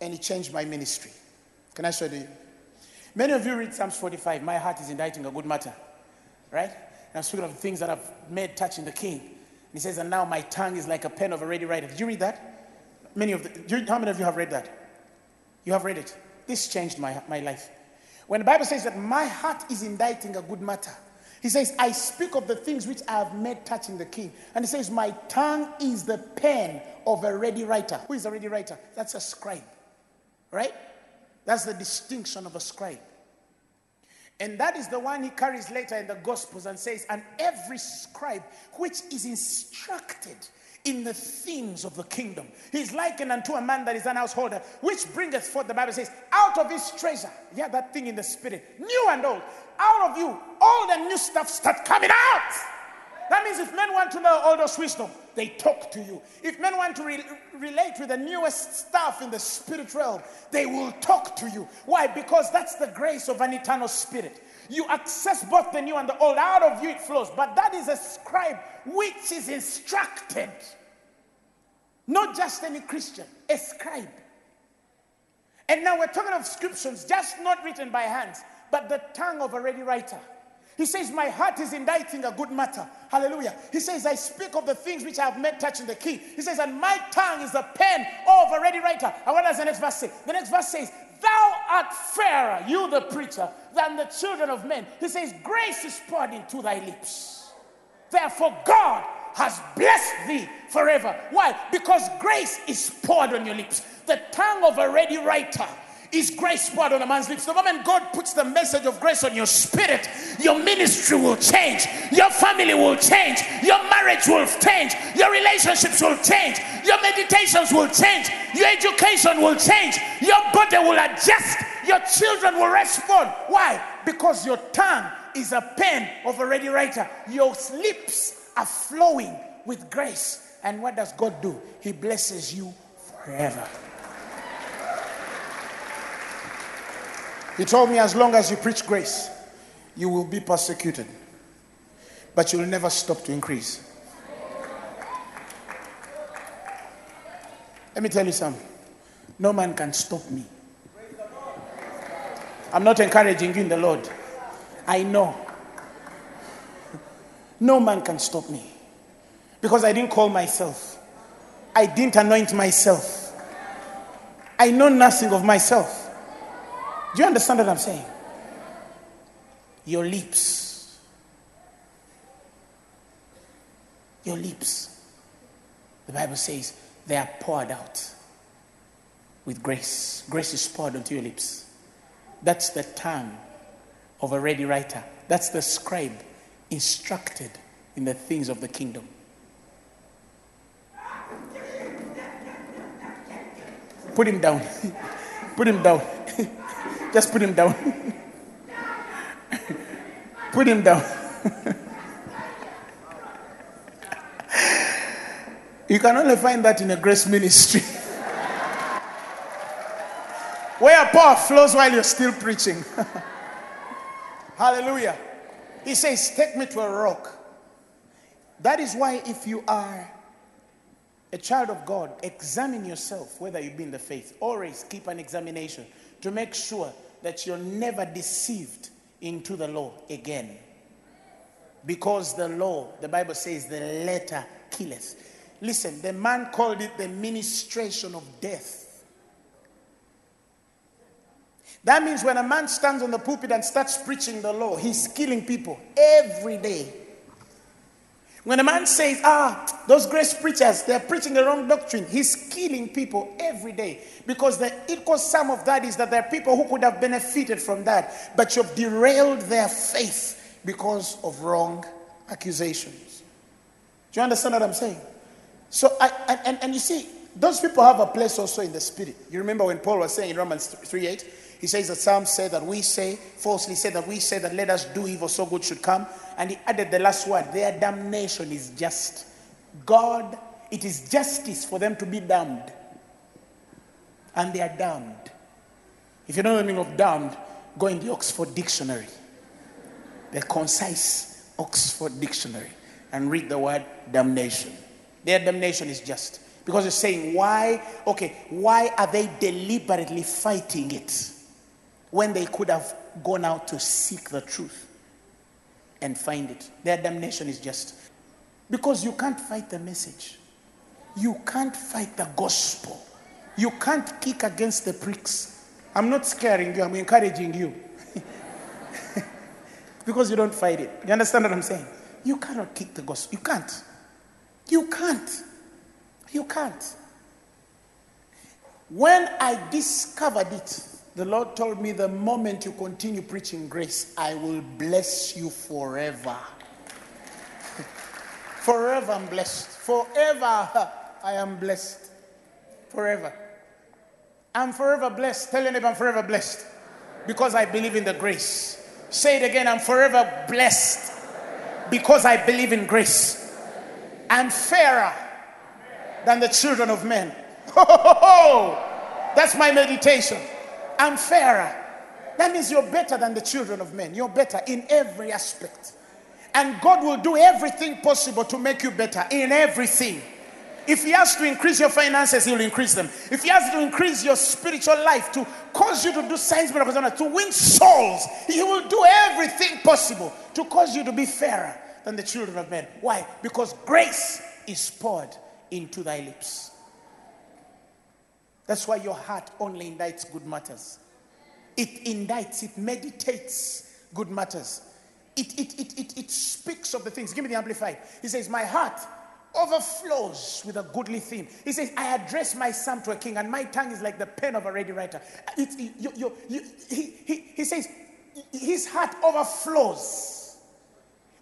and it changed my ministry. Can I show you? Many of you read Psalms 45. My heart is inditing a good matter, right? And I'm speaking of things that I've made touching the King. He says, "And now my tongue is like a pen of a ready writer." Did you read that? Many of the. How many of you have read that? You have read it. This changed my, my life. When the Bible says that my heart is inditing a good matter, he says, I speak of the things which I have made touching the king. And he says, My tongue is the pen of a ready writer. Who is a ready writer? That's a scribe, right? That's the distinction of a scribe. And that is the one he carries later in the Gospels and says, And every scribe which is instructed in the things of the kingdom. He's likened unto a man that is an householder, which bringeth forth, the Bible says, out of his treasure. Yeah, that thing in the spirit, new and old. Out of you, all the new stuff start coming out. That means if men want to know those wisdom, they talk to you. If men want to re- relate with the newest stuff in the spirit realm, they will talk to you. Why? Because that's the grace of an eternal spirit. You access both the new and the old. Out of you it flows. But that is a scribe which is instructed. Not just any Christian, a scribe. And now we're talking of scriptures, just not written by hands, but the tongue of a ready writer. He says, My heart is inditing a good matter. Hallelujah. He says, I speak of the things which I have made touching the key. He says, And my tongue is the pen oh, of a ready writer. And what does the next verse say? The next verse says, Thou art fairer, you the preacher, than the children of men. He says, Grace is poured into thy lips. Therefore, God has blessed thee forever. Why? Because grace is poured on your lips. The tongue of a ready writer is grace poured on a man's lips. The moment God puts the message of grace on your spirit, your ministry will change, your family will change, your marriage will change, your relationships will change, your meditations will change, your education will change, your body will adjust, your children will respond. Why? Because your tongue is a pen of a ready writer. Your lips are flowing with grace. And what does God do? He blesses you forever. He told me, as long as you preach grace, you will be persecuted, but you'll never stop to increase. Let me tell you something. No man can stop me. I'm not encouraging you in the Lord. I know. No man can stop me. Because I didn't call myself, I didn't anoint myself. I know nothing of myself. Do you understand what I'm saying? Your lips. Your lips. The Bible says they are poured out with grace. Grace is poured onto your lips. That's the tongue of a ready writer. That's the scribe instructed in the things of the kingdom. Put him down. Put him down. Just put him down. put him down. you can only find that in a grace ministry. Where power flows while you're still preaching. Hallelujah. He says, Take me to a rock. That is why, if you are a child of God, examine yourself whether you be in the faith. Always keep an examination to make sure that you're never deceived into the law again. Because the law, the Bible says, the letter killeth. Listen, the man called it the ministration of death. That means when a man stands on the pulpit and starts preaching the law, he's killing people every day. When a man says, ah, those grace preachers, they're preaching the wrong doctrine, he's killing people every day. Because the equal sum of that is that there are people who could have benefited from that, but you've derailed their faith because of wrong accusations. Do you understand what I'm saying? So, I, and, and, you see, those people have a place also in the spirit. You remember when Paul was saying in Romans 3 8, he says that some say that we say, falsely say that we say that let us do evil so good should come. And he added the last word, their damnation is just. God, it is justice for them to be damned. And they are damned. If you know the meaning of damned, go in the Oxford Dictionary, the concise Oxford Dictionary, and read the word damnation. Their damnation is just. Because it's saying, why, okay, why are they deliberately fighting it when they could have gone out to seek the truth and find it? Their damnation is just. Because you can't fight the message, you can't fight the gospel, you can't kick against the pricks. I'm not scaring you, I'm encouraging you. because you don't fight it. You understand what I'm saying? You cannot kick the gospel. You can't. You can't. You can't. When I discovered it, the Lord told me the moment you continue preaching grace, I will bless you forever. forever I'm blessed. Forever I am blessed. Forever. I'm forever blessed. Tell your neighbor I'm forever blessed. Because I believe in the grace. Say it again, I'm forever blessed. Because I believe in grace. I'm fairer than the children of men. Ho, ho, ho. That's my meditation. I'm fairer. That means you're better than the children of men. You're better in every aspect. And God will do everything possible to make you better in everything. If He has to increase your finances, He will increase them. If He has to increase your spiritual life to cause you to do signs, miracles, and to win souls, He will do everything possible to cause you to be fairer than the children of men. Why? Because grace is poured into thy lips. That's why your heart only indicts good matters. It indicts, it meditates good matters. It, it, it, it, it speaks of the things. Give me the amplified. He says, My heart overflows with a goodly theme. He says, I address my psalm to a king, and my tongue is like the pen of a ready writer. It's, you, you, you, he, he, he says, His heart overflows.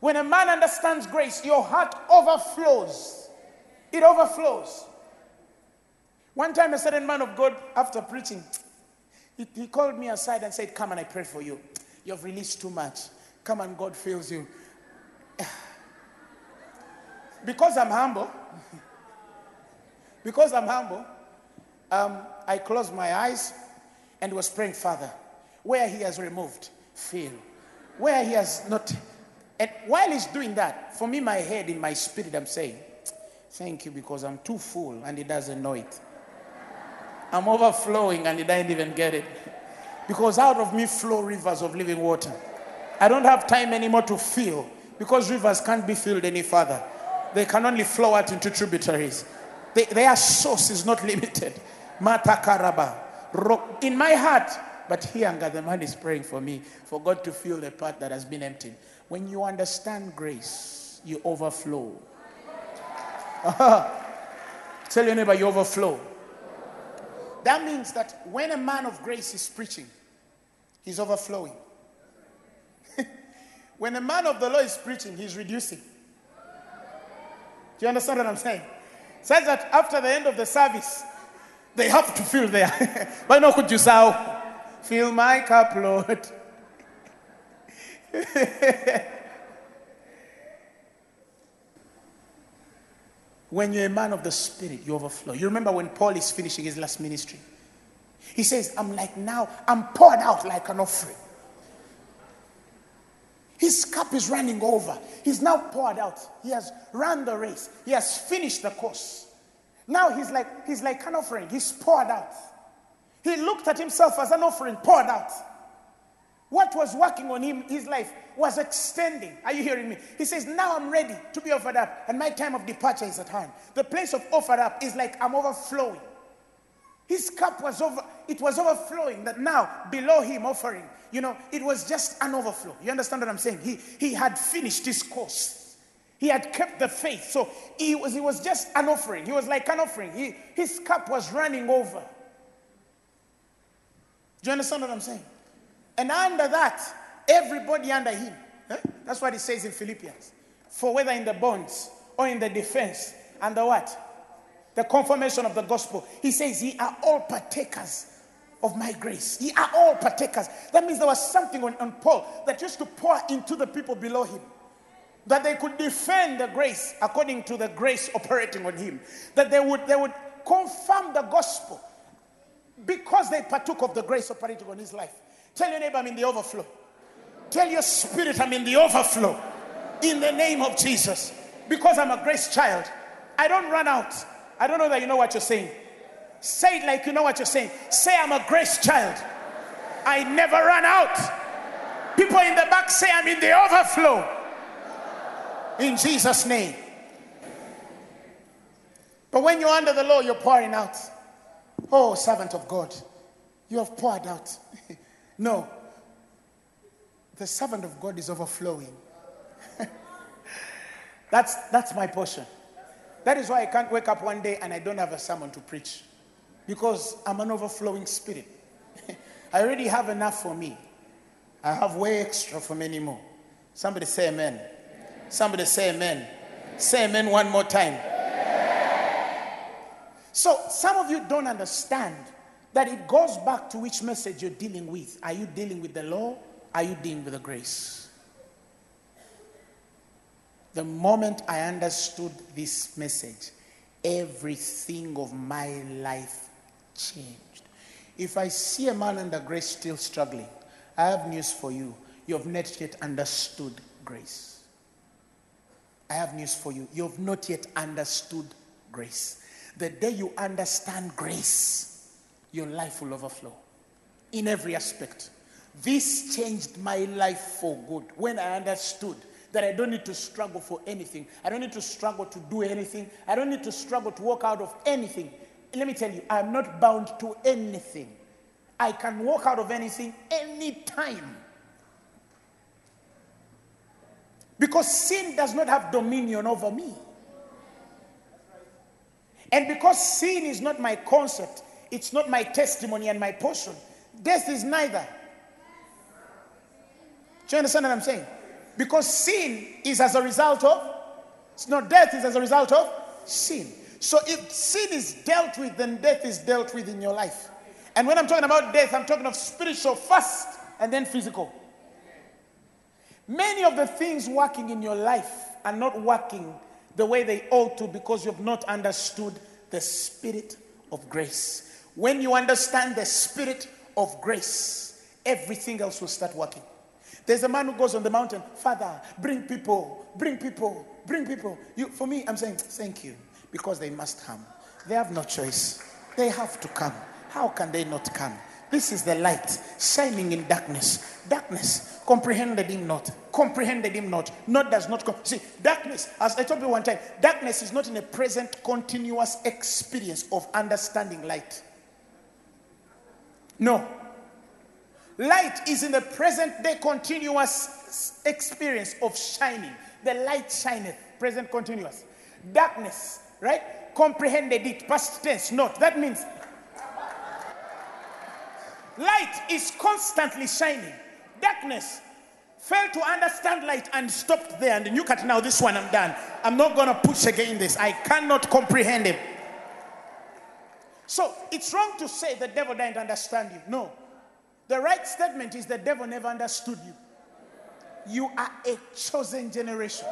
When a man understands grace, your heart overflows. It overflows. One time, a certain man of God, after preaching, he, he called me aside and said, Come and I pray for you. You've released too much. Come and God fills you. Because I'm humble, because I'm humble, um, I closed my eyes and was praying, Father, where He has removed, fill. Where He has not. And while He's doing that, for me, my head, in my spirit, I'm saying, Thank you because I'm too full and He doesn't know it. I'm overflowing and He didn't even get it. Because out of me flow rivers of living water. I don't have time anymore to fill because rivers can't be filled any further. They can only flow out into tributaries. They, their source is not limited. Mata karaba. In my heart, but here the man is praying for me, for God to fill the part that has been emptied. When you understand grace, you overflow. Tell your neighbor you overflow. That means that when a man of grace is preaching, he's overflowing. when a man of the law is preaching, he's reducing. Do you understand what I'm saying? Says that after the end of the service, they have to fill there. Why not could you say, oh, fill my cup, Lord? when you're a man of the spirit, you overflow. You remember when Paul is finishing his last ministry? He says, I'm like now, I'm poured out like an offering. His cup is running over. He's now poured out. He has run the race. He has finished the course. Now he's like he's like an offering. He's poured out. He looked at himself as an offering poured out. What was working on him, his life, was extending. Are you hearing me? He says, Now I'm ready to be offered up, and my time of departure is at hand. The place of offered up is like I'm overflowing. His cup was over, it was overflowing that now below him offering, you know, it was just an overflow. You understand what I'm saying? He he had finished his course. He had kept the faith. So he was he was just an offering. He was like an offering. He, his cup was running over. Do you understand what I'm saying? And under that, everybody under him. eh? That's what he says in Philippians. For whether in the bonds or in the defense the what? The confirmation of the gospel. He says, Ye are all partakers of my grace. Ye are all partakers. That means there was something on, on Paul that used to pour into the people below him. That they could defend the grace according to the grace operating on him. That they would, they would confirm the gospel because they partook of the grace operating on his life. Tell your neighbor, I'm in the overflow. Tell your spirit, I'm in the overflow. In the name of Jesus. Because I'm a grace child. I don't run out. I don't know that you know what you're saying. Say it like you know what you're saying. Say, I'm a grace child. I never run out. People in the back say, I'm in the overflow. In Jesus' name. But when you're under the law, you're pouring out. Oh, servant of God, you have poured out. no. The servant of God is overflowing. that's, that's my portion. That is why I can't wake up one day and I don't have a sermon to preach. Because I'm an overflowing spirit. I already have enough for me. I have way extra for many more. Somebody say amen. Somebody say amen. Say amen one more time. So some of you don't understand that it goes back to which message you're dealing with. Are you dealing with the law? Are you dealing with the grace? The moment I understood this message, everything of my life changed. If I see a man under grace still struggling, I have news for you. You have not yet understood grace. I have news for you. You have not yet understood grace. The day you understand grace, your life will overflow in every aspect. This changed my life for good when I understood that I don't need to struggle for anything. I don't need to struggle to do anything. I don't need to struggle to walk out of anything. Let me tell you, I'm not bound to anything. I can walk out of anything anytime. Because sin does not have dominion over me. And because sin is not my concept, it's not my testimony and my portion, death is neither. Do you understand what I'm saying? Because sin is as a result of, it's not death, is as a result of sin. So if sin is dealt with, then death is dealt with in your life. And when I'm talking about death, I'm talking of spiritual first and then physical. Many of the things working in your life are not working the way they ought to because you have not understood the spirit of grace. When you understand the spirit of grace, everything else will start working. There's a man who goes on the mountain, Father, bring people, bring people, bring people. You, for me, I'm saying, thank you, because they must come. They have no choice. They have to come. How can they not come? This is the light shining in darkness. Darkness comprehended him not. Comprehended him not. Not does not come. See, darkness, as I told you one time, darkness is not in a present continuous experience of understanding light. No. Light is in the present day continuous experience of shining. The light shineth, present continuous. Darkness, right? Comprehended it, past tense, not. That means light is constantly shining. Darkness failed to understand light and stopped there. And look at now, this one, I'm done. I'm not going to push again this. I cannot comprehend him. So it's wrong to say the devil didn't understand you. No. The right statement is the devil never understood you. You are a chosen generation,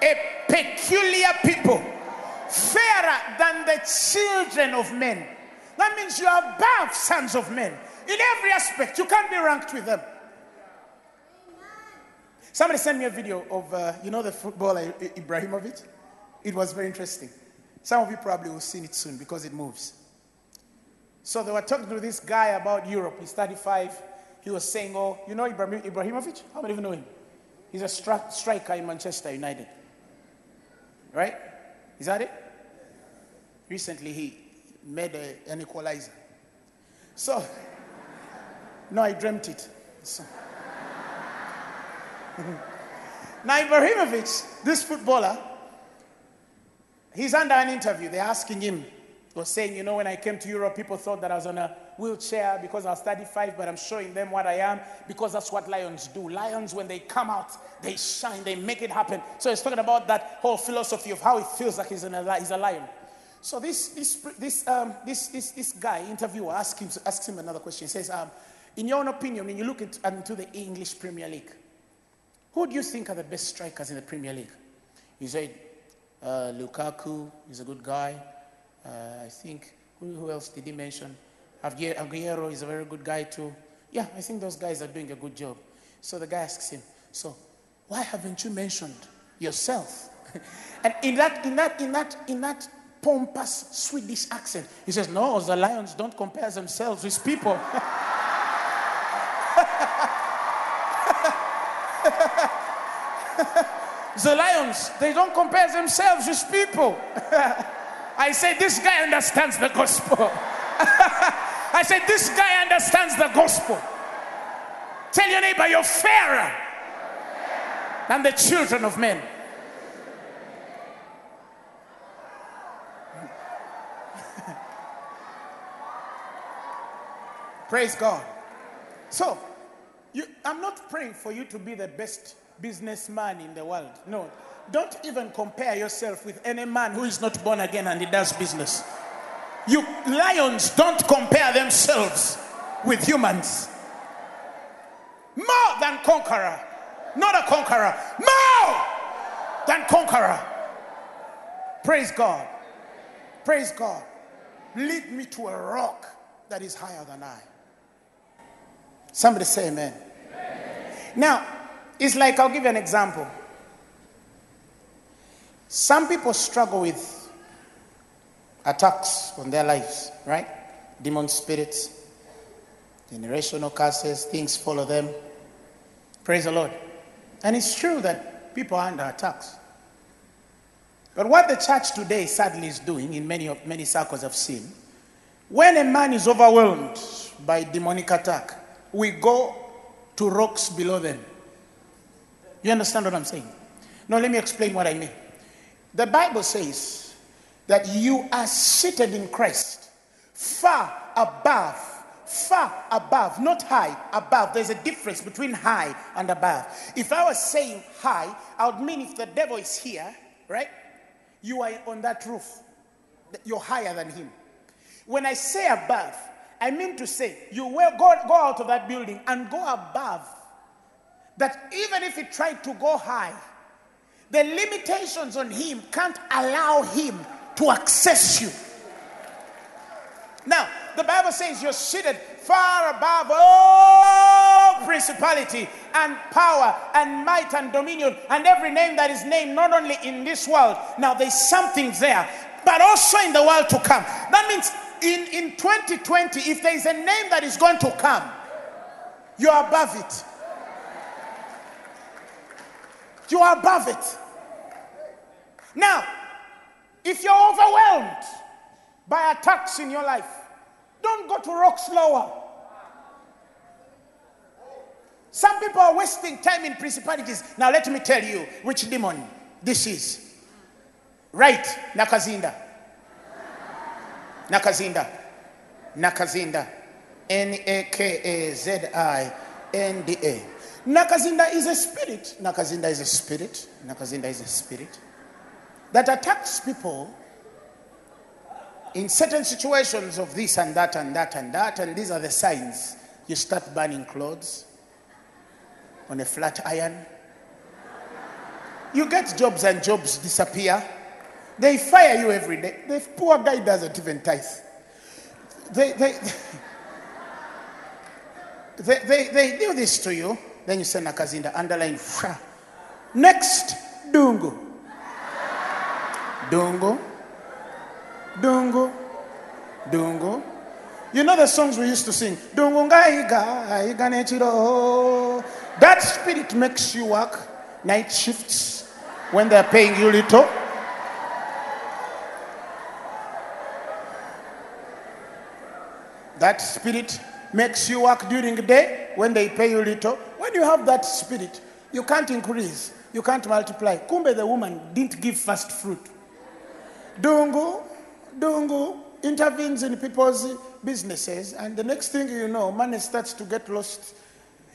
a peculiar people, fairer than the children of men. That means you are above sons of men. In every aspect, you can't be ranked with them. Somebody sent me a video of, uh, you know, the footballer Ibrahimovic? It was very interesting. Some of you probably will see it soon because it moves. So they were talking to this guy about Europe. He's 35. He was saying, Oh, you know Ibrahim- Ibrahimovic? How many of you know him? He's a stri- striker in Manchester United. Right? Is that it? Recently, he made a, an equalizer. So, no, I dreamt it. So. now, Ibrahimovic, this footballer, he's under an interview. They're asking him, was saying, you know, when I came to Europe, people thought that I was on a wheelchair because I was 35, but I'm showing them what I am because that's what lions do. Lions, when they come out, they shine, they make it happen. So he's talking about that whole philosophy of how it feels like he's, a, he's a lion. So this, this, this, um, this, this, this guy, interviewer, asks him, asks him another question. He says, um, in your own opinion, when you look into, into the English Premier League, who do you think are the best strikers in the Premier League? He said, uh, Lukaku is a good guy. Uh, I think, who, who else did he mention? Aguero is a very good guy too. Yeah, I think those guys are doing a good job. So the guy asks him, so why haven't you mentioned yourself? and in that, in that, in that, in that pompous Swedish accent, he says, no, the lions don't compare themselves with people. The lions, they don't compare themselves with people. I say, this guy understands the gospel. I said, this guy understands the gospel. Tell your neighbor, you're fairer than the children of men. Praise God. So, you, I'm not praying for you to be the best businessman in the world. No. Don't even compare yourself with any man who is not born again and he does business. You lions don't compare themselves with humans. More than conqueror. Not a conqueror. More than conqueror. Praise God. Praise God. Lead me to a rock that is higher than I. Somebody say amen. Now, it's like I'll give you an example. Some people struggle with attacks on their lives, right? Demon spirits, generational curses, things follow them. Praise the Lord. And it's true that people are under attacks. But what the church today sadly is doing in many of many circles I've seen, when a man is overwhelmed by demonic attack, we go to rocks below them. You understand what I'm saying? Now, let me explain what I mean. The Bible says that you are seated in Christ, far above, far above, not high, above. There's a difference between high and above. If I was saying high, I would mean if the devil is here, right? You are on that roof, you're higher than him. When I say above, I mean to say you will go, go out of that building and go above. That even if he tried to go high, the limitations on him can't allow him to access you. Now, the Bible says you're seated far above all principality and power and might and dominion and every name that is named, not only in this world. Now, there's something there, but also in the world to come. That means in, in 2020, if there is a name that is going to come, you're above it. You are above it. Now, if you're overwhelmed by attacks in your life, don't go to rocks lower. Some people are wasting time in principalities. Now, let me tell you which demon this is. Right, Nakazinda. Nakazinda. Nakazinda. N A K A Z I N D A. Nakazinda is a spirit. Nakazinda is a spirit. Nakazinda is a spirit that attacks people in certain situations of this and that and that and that. And these are the signs. You start burning clothes on a flat iron. You get jobs and jobs disappear. They fire you every day. The poor guy doesn't even tithe. they, they, they, they, they do this to you. Then you send Nakazinda, underline. Fra. Next, Dungu. Dungu. Dungu. Dungu. You know the songs we used to sing? Dungu ngaiga, aiga nechiro. That spirit makes you work night shifts when they're paying you little. That spirit makes you work during the day when they pay you little. When you have that spirit, you can't increase, you can't multiply. Kumbe the woman didn't give first fruit. Dungu, Dungu intervenes in people's businesses, and the next thing you know, money starts to get lost.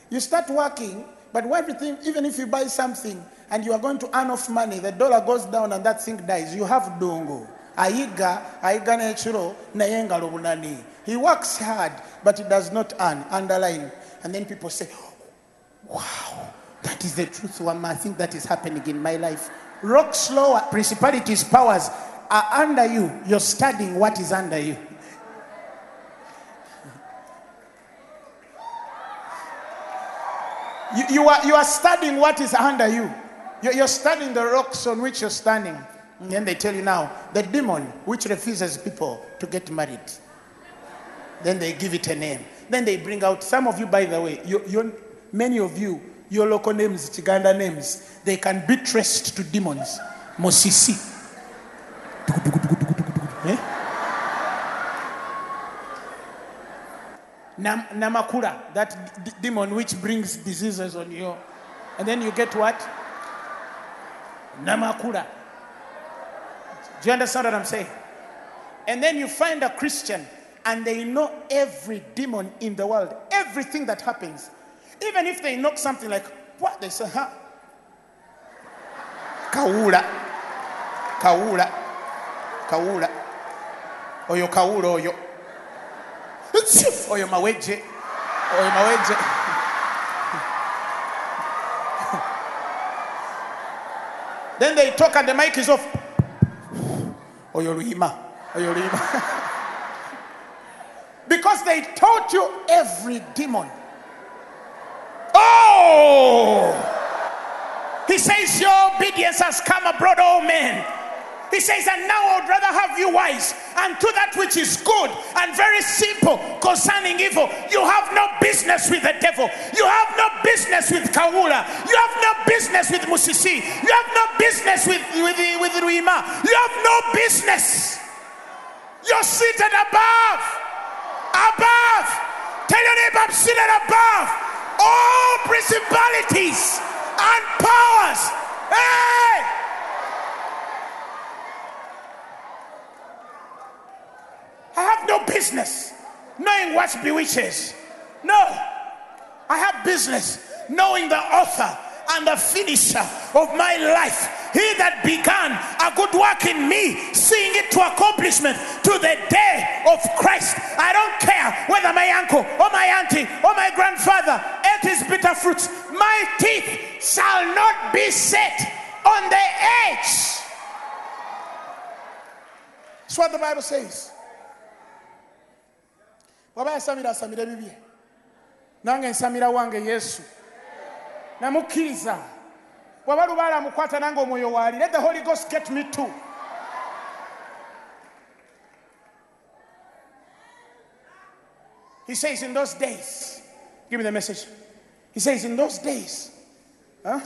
You start working, but everything, even if you buy something and you are going to earn off money, the dollar goes down and that thing dies. You have Dungu. Aiga, aiga nechiro, nayenga. He works hard, but he does not earn. Underline. And then people say, Wow, that is the truth. I think that is happening in my life. Rock slower, principalities, powers are under you. You're studying what is under you. You, you, are, you are studying what is under you. You're, you're studying the rocks on which you're standing. And then they tell you now, the demon which refuses people to get married. Then they give it a name. Then they bring out, some of you, by the way, you, you, many of you, your local names, Chiganda names, they can be traced to demons. Mosisi. Eh? Nam, namakura, that d- demon which brings diseases on you. And then you get what? Namakura. Do you understand what I'm saying? And then you find a Christian and they know every demon in the world, everything that happens. Even if they knock something like, what? They say, huh? Kaula. Kaula. Kaula. Oyo kaula oyo. Oyo maweje. Oyo maweje. Then they talk and the mic is off. Oyo luima. Oyo luima. Because they taught you every demon. Oh! He says, Your obedience has come abroad, all men. He says, And now I would rather have you wise unto that which is good and very simple concerning evil. You have no business with the devil. You have no business with Kawula. You have no business with Musisi. You have no business with, with, with Ruima. You have no business. You're seated above. Above. Tell your neighbor, I'm seated above all principalities and powers. Hey! I have no business knowing what bewitches. No. I have business knowing the author and the finisher of my life. He that began a good work in me, seeing it to accomplishment to the day of Christ. I don't care whether my uncle or my auntie or my grandfather ate his bitter fruits. My teeth shall not be set on the edge. That's what the Bible says. bw'aba yasamira asamire bibye nange nsamira wange yesu namukkiriza bw'aba lubaala amukwata nange omwoyo waali let the holy ghost get me too. He says in those days give me the message. He says in those days huh?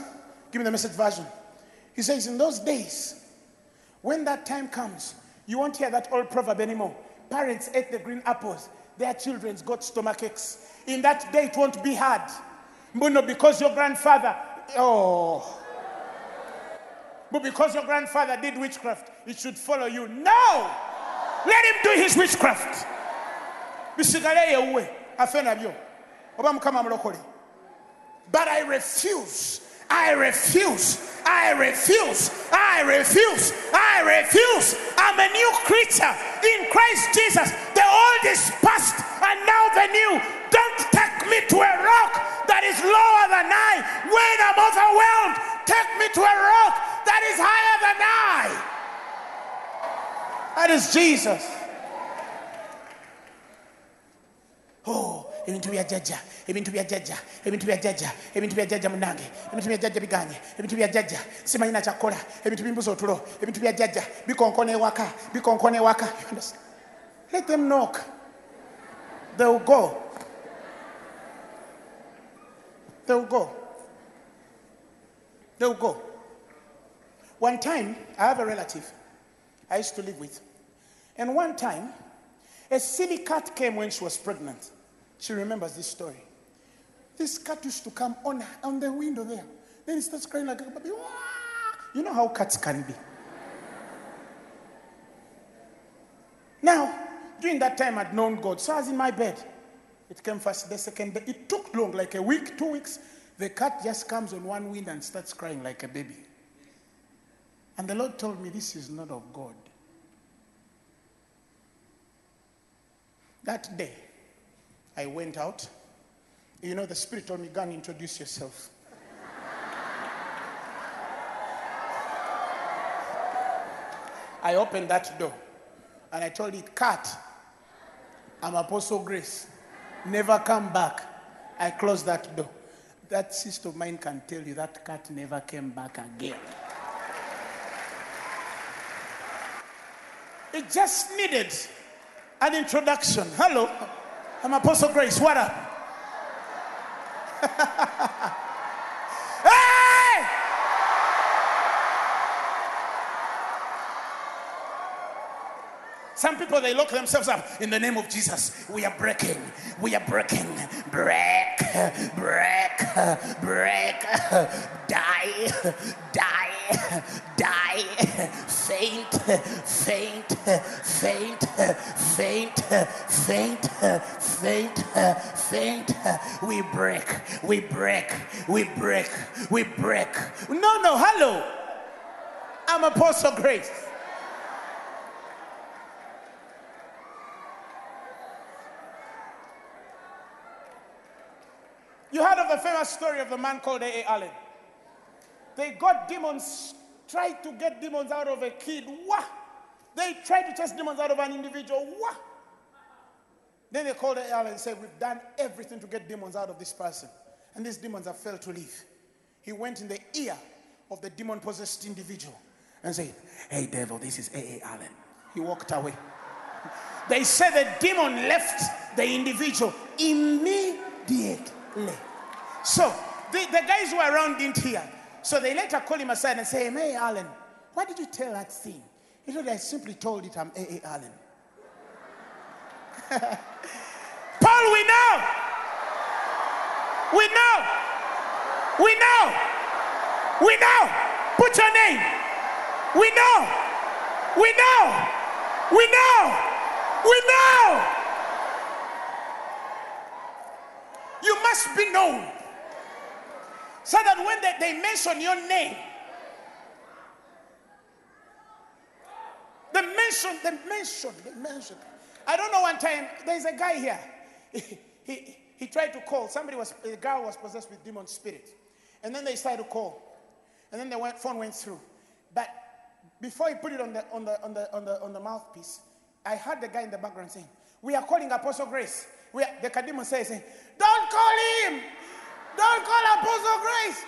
give me the message version. He says in those days when that time comes you won't hear that old proverb anymore. Parents ate the green apples their children's got stomach aches in that day it won't be hard Mbuno, because your grandfather oh but because your grandfather did witchcraft it should follow you no let him do his witchcraft bisigale yewuwe afe nabyo oba mukama mulokole but i refuse I refuse. I refuse. I refuse. I refuse. I'm a new creature in Christ Jesus. The old is past and now the new. Don't take me to a rock that is lower than I. When I'm overwhelmed, take me to a rock that is higher than I. That is Jesus. Oh, ebintu bya jjajja ebintu bya jjajja ebintu bya jjajja ebintu bya jjajja munange ebintu bya jjajja biganye ebintu bya jjajja simanyina kyakkola ebintu bimbuza otulo ebintu bya jjajja bikonkona ewaka bikonkona understand? let them knock they will go they will go they will go one time i have a relative i used to live with and one time a silly cat came when she was pregnant. She remembers this story. This cat used to come on, on the window there. Then it starts crying like a baby. You know how cats can be. Now, during that time, I'd known God. So I was in my bed. It came first, the second day. It took long, like a week, two weeks. The cat just comes on one wind and starts crying like a baby. And the Lord told me, This is not of God. That day, I went out. You know, the Spirit told me, Go and introduce yourself. I opened that door and I told it, Cat, I'm Apostle Grace. Never come back. I closed that door. That sister of mine can tell you that cat never came back again. It just needed an introduction. Hello, I'm Apostle Grace. What up? hey! Some people they lock themselves up in the name of Jesus. We are breaking. We are breaking. Break, break, break. Die, die, die. Faint, faint, faint, faint, faint, faint, faint. We break, we break, we break, we break. No, no, hello. I'm Apostle Grace. You heard of the famous story of the man called A.A. Allen. They got demons, tried to get demons out of a kid. Wah! They tried to chase demons out of an individual. Wah! Then they called A.A. Allen and said, We've done everything to get demons out of this person. And these demons have failed to leave. He went in the ear of the demon possessed individual and said, Hey, devil, this is A.A. Allen. He walked away. They said the demon left the individual immediately. So the, the guys who were around didn't hear. So they later called him aside and say, Hey, Allen, why did you tell that thing? He said, I simply told it I'm A.A. Allen. Paul, we know. We know. We know. We know. Put your name. We know. We know. We know. We know. You must be known. So that when they, they mention your name, they mention, they mention, they mention. I don't know one time, there's a guy here. He, he, he tried to call. Somebody was, a girl was possessed with demon spirit. And then they started to call. And then the phone went through. But before he put it on the, on, the, on, the, on, the, on the mouthpiece, I heard the guy in the background saying, We are calling Apostle Grace. We are, the demon says, Don't call him. Don't call Apostle Grace.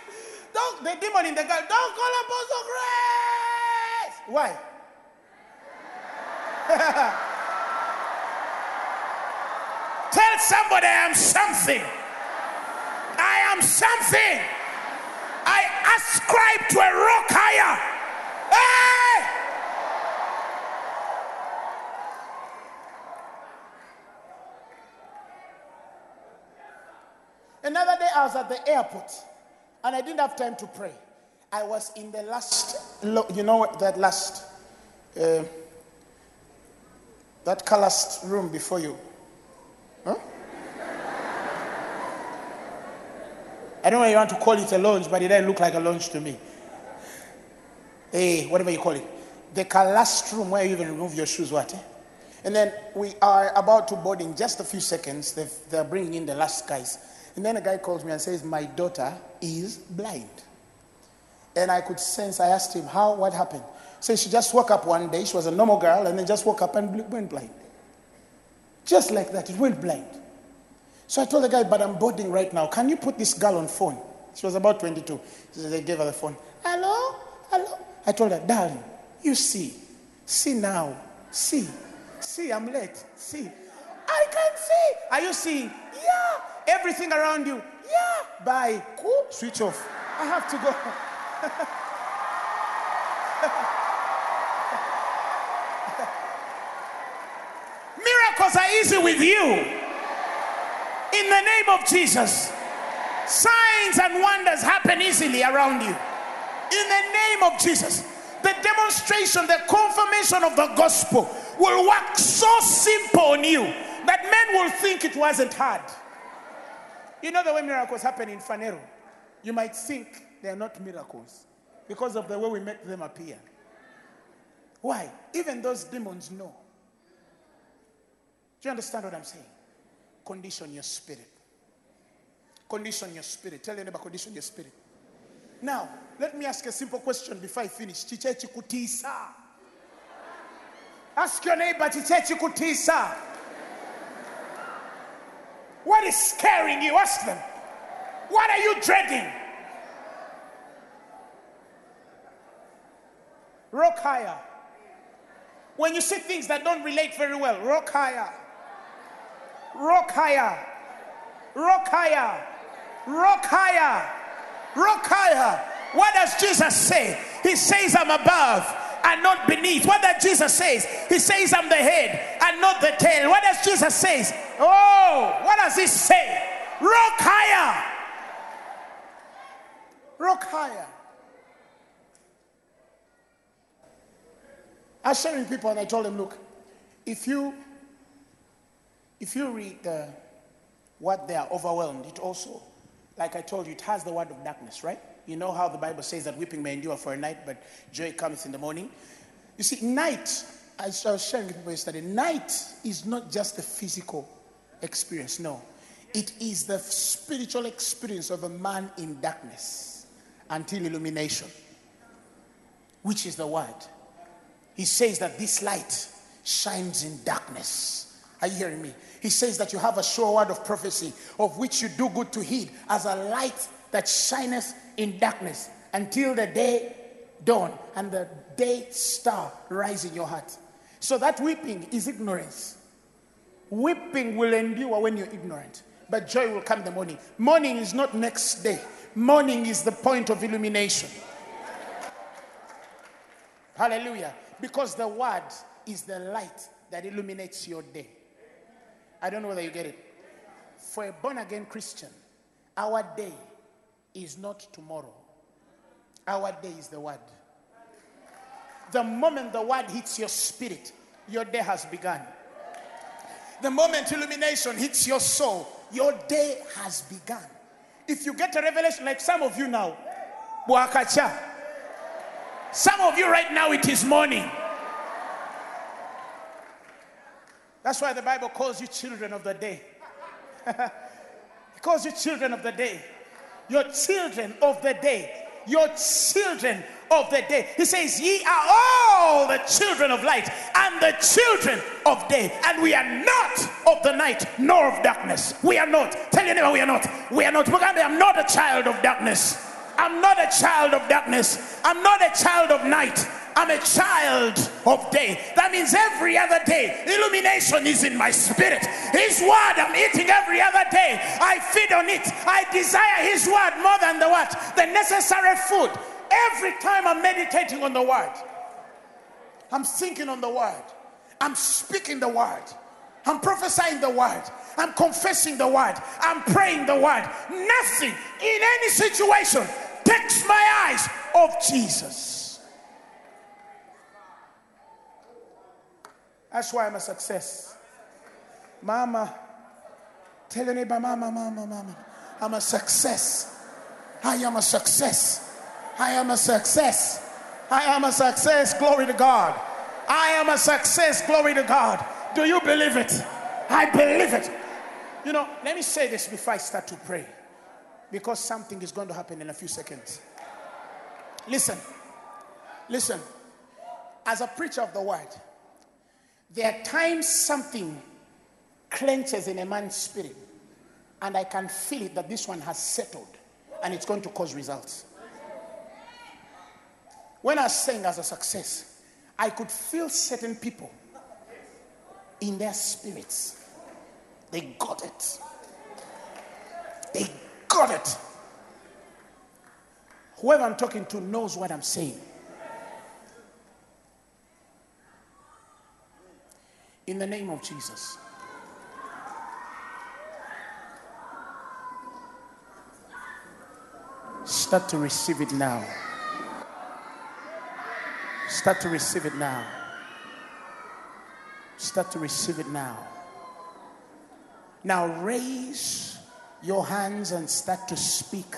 Don't, the demon in the guy, don't call Apostle Grace. Why? Tell somebody I am something. I am something. I ascribe to a rock higher. Hey! Another day I was at the airport and I didn't have time to pray. I was in the last, you know that last, uh, that last room before you. Huh? I don't know you want to call it a lounge, but it didn't look like a lounge to me. Hey, whatever you call it. The last room where you even remove your shoes, what? eh? And then we are about to board in just a few seconds. They're bringing in the last guys. And then a guy calls me and says, My daughter is blind. And I could sense, I asked him, How, what happened? So she just woke up one day. She was a normal girl and then just woke up and went blind. Just like that, it went blind. So I told the guy, but I'm boarding right now. Can you put this girl on phone? She was about 22. So they gave her the phone. Hello? Hello? I told her, darling, you see. See now. See. See, I'm late. See. I can see. Are you seeing? Yeah. Everything around you. Yeah. Bye. Cool. Switch off. I have to go. Miracles are easy with you. In the name of Jesus. Signs and wonders happen easily around you. In the name of Jesus. The demonstration, the confirmation of the gospel will work so simple on you that men will think it wasn't hard. You know the way miracles happen in Phaneroo? You might think they are not miracles because of the way we make them appear. Why? Even those demons know. Do you understand what I'm saying? Condition your spirit. Condition your spirit. Tell your neighbor, condition your spirit. Now, let me ask a simple question before I finish. Chichechi kutisa. Ask your neighbor, chichechi kutisa. What is scaring you? Ask them. What are you dreading? Rock higher. When you see things that don't relate very well, rock higher. Rock higher. Rock higher. Rock higher. Rock higher. What does Jesus say? He says, I'm above and not beneath. What does Jesus say? He says, I'm the head and not the tail. What does Jesus say? Oh, what does he say? Rock higher. Rock higher. I was sharing people and I told them, look, if you if you read what they are overwhelmed, it also, like I told you, it has the word of darkness, right? You know how the Bible says that weeping may endure for a night, but joy cometh in the morning. You see, night, I was sharing with people yesterday, night is not just a physical experience, no. It is the spiritual experience of a man in darkness until illumination, which is the word. He says that this light shines in darkness. Are you hearing me? He says that you have a sure word of prophecy, of which you do good to heed, as a light that shineth in darkness until the day dawn and the day star rise in your heart. So that weeping is ignorance. Weeping will endure when you're ignorant, but joy will come the morning. Morning is not next day, morning is the point of illumination. Hallelujah. Because the word is the light that illuminates your day. I don't know whether you get it. For a born again Christian, our day is not tomorrow, our day is the word. The moment the word hits your spirit, your day has begun. The moment illumination hits your soul, your day has begun. If you get a revelation, like some of you now, some of you right now, it is morning. That's why the Bible calls you children of the day. it calls you children of the day. Your children of the day. Your children of the day. He says, Ye are all the children of light and the children of day. And we are not of the night nor of darkness. We are not. Tell your neighbor, we are not. We are not. Mugambe, I'm not a child of darkness. I'm not a child of darkness. I'm not a child of night. I'm a child of day. That means every other day, illumination is in my spirit. His word I'm eating every other day. I feed on it. I desire His word more than the what? The necessary food. Every time I'm meditating on the word, I'm thinking on the word. I'm speaking the word. I'm prophesying the word. I'm confessing the word. I'm praying the word. Nothing in any situation takes my eyes off Jesus. That's why I'm a success. Mama, tell your neighbor, mama, mama, mama. I'm a success. I am a success. I am a success. I am a success. Glory to God. I am a success. Glory to God. Do you believe it? I believe it. You know, let me say this before I start to pray because something is going to happen in a few seconds. Listen, listen. As a preacher of the word, there are times something clenches in a man's spirit And I can feel it that this one has settled and it's going to cause results. When I sang as a success, I could feel certain people in their spirits. They got it. They got it. Whoever I'm talking to knows what I'm saying. In the name of Jesus. Start to receive it now. Start to receive it now. Start to receive it now. Now raise your hands and start to speak.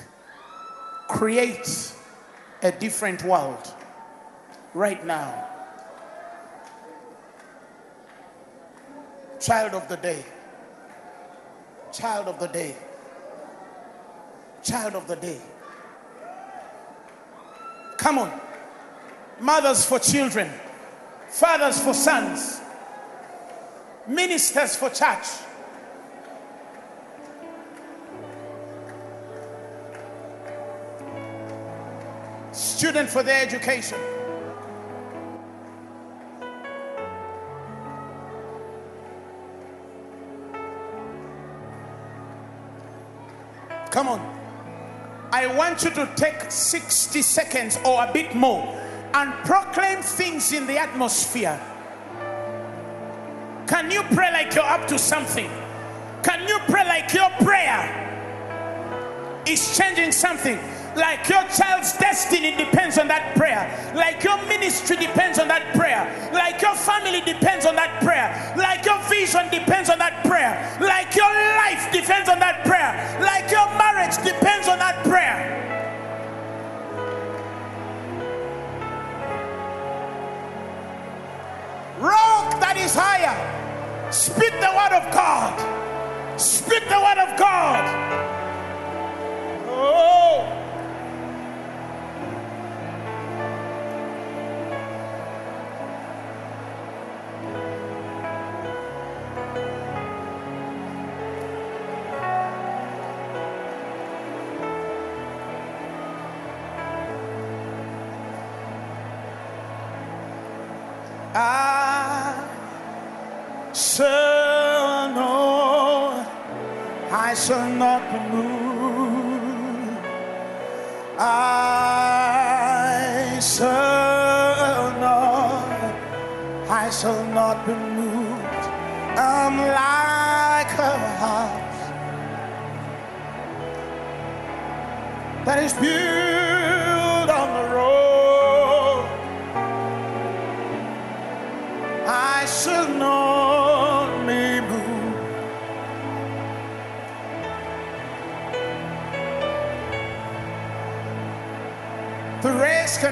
Create a different world right now. Child of the day. Child of the day. Child of the day. Come on. Mothers for children, fathers for sons, ministers for church. Student for their education. Come on. I want you to take 60 seconds or a bit more and proclaim things in the atmosphere. Can you pray like you're up to something? Can you pray like your prayer is changing something? Like your child's destiny depends on that prayer. Like your ministry depends on that prayer. Like your family depends on that prayer. Like your vision depends on that prayer. Like your life depends on that prayer. Like your marriage depends on that prayer. Rock that is higher. Speak the word of God. Speak the word of God. Oh.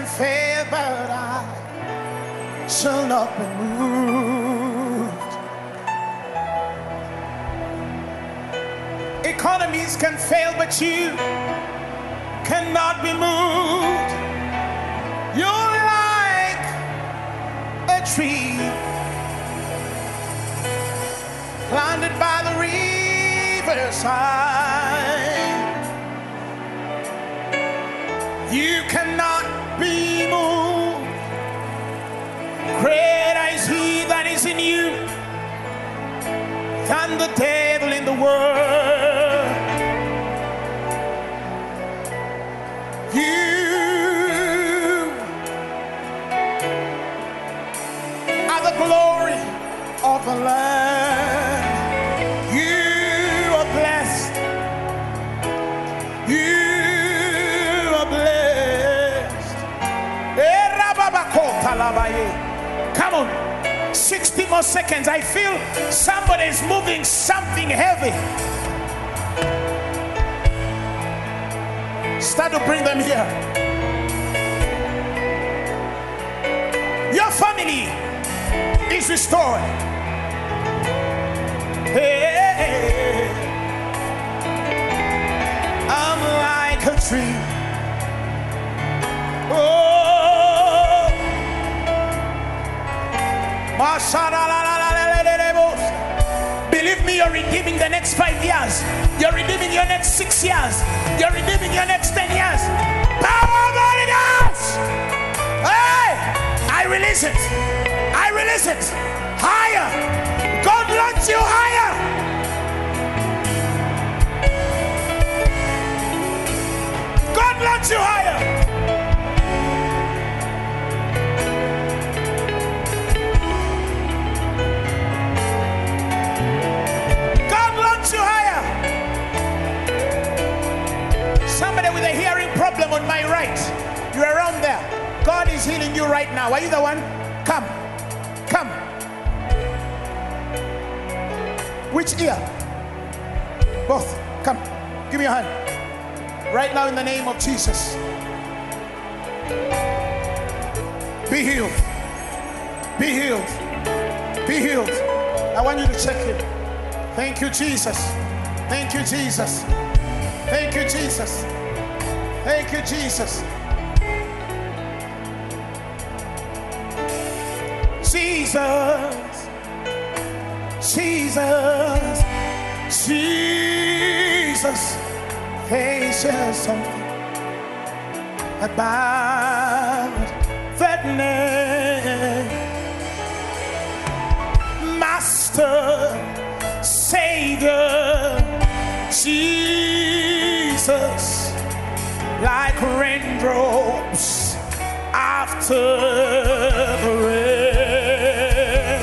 Fail, but I shall not be moved. Economies can fail, but you cannot be moved. You're like a tree planted by the riverside. You are the glory of the land. You are blessed. You are blessed. Eh. Come on. 60 more seconds. I feel somebody is moving something heavy. Start to bring them here. Your family is restored. Hey, I'm like a tree. Believe me, You're redeeming the next five years. You're redeeming your next six years. You're redeeming your next ten years. Power of Holy. Hey, I release it. I release it. Higher. God launch you higher. God launch you higher. You're around there. God is healing you right now. Are you the one? Come. Come. Which ear? Both. Come. Give me your hand. Right now, in the name of Jesus. Be healed. Be healed. Be healed. I want you to check him. Thank you, Jesus. Thank you, Jesus. Thank you, Jesus. Thank you, Jesus. Jesus. Jesus. Jesus. They share something about that name. Master, Savior, Jesus, like raindrops after the rain.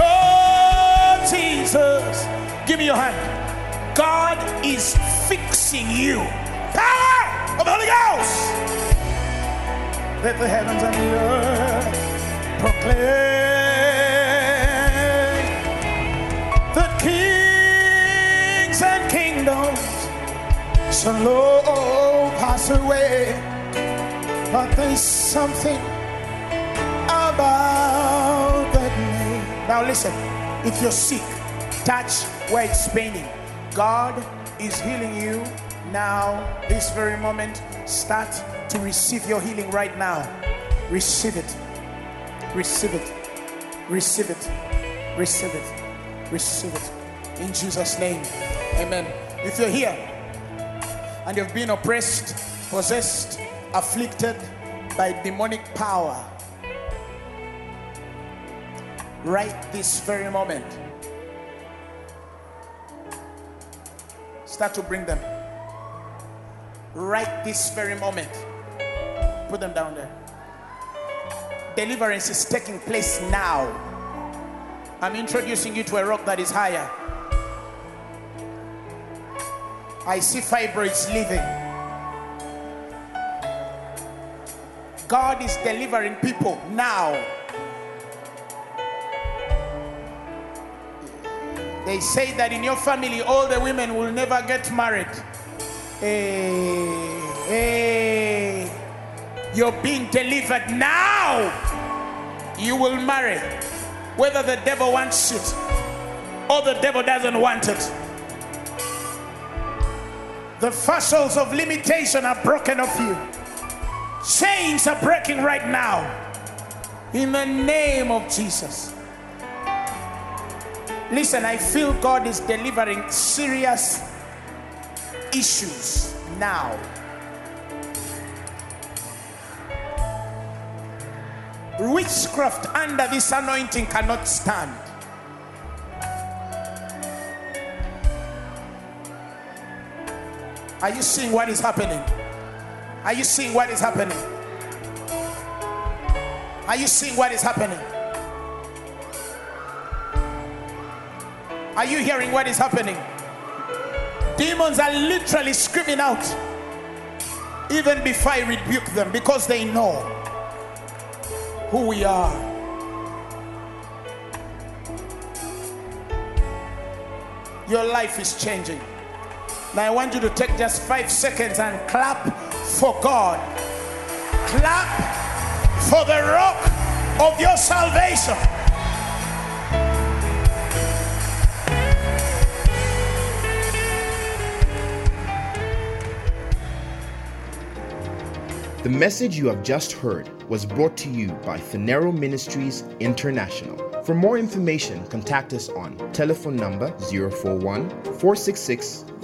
Oh, Jesus, give me your hand. God is fixing you. Power of the Holy Ghost. Let the heavens and the earth proclaim the kings and kingdoms shall away, but there's something about that name. Now listen, if you're sick, touch where it's paining. God is healing you now, this very moment. Start to receive your healing right now. Receive it. Receive it. Receive it. Receive it. Receive it. In Jesus' name. Amen. If you're here and you've been oppressed, possessed, afflicted by demonic power, right this very moment, start to bring them. Right this very moment, put them down there. Deliverance is taking place now. I'm introducing you to a rock that is higher. I see fibroids leaving. God is delivering people now. They say that in your family, all the women will never get married. Hey, hey, you're being delivered now. You will marry, whether the devil wants it or the devil doesn't want it. The fossils of limitation are broken off you. Chains are breaking right now. In the name of Jesus. Listen, I feel God is delivering serious issues now. Witchcraft under this anointing cannot stand. Are you seeing what is happening? Are you seeing what is happening? Are you seeing what is happening? Are you hearing what is happening? Demons are literally screaming out even before I rebuke them because they know who we are. Your life is changing. Now I want you to take just five seconds and clap for God. Clap for the rock of your salvation. The message you have just heard was brought to you by Phaneroo Ministries International. For more information, contact us on telephone number 041 466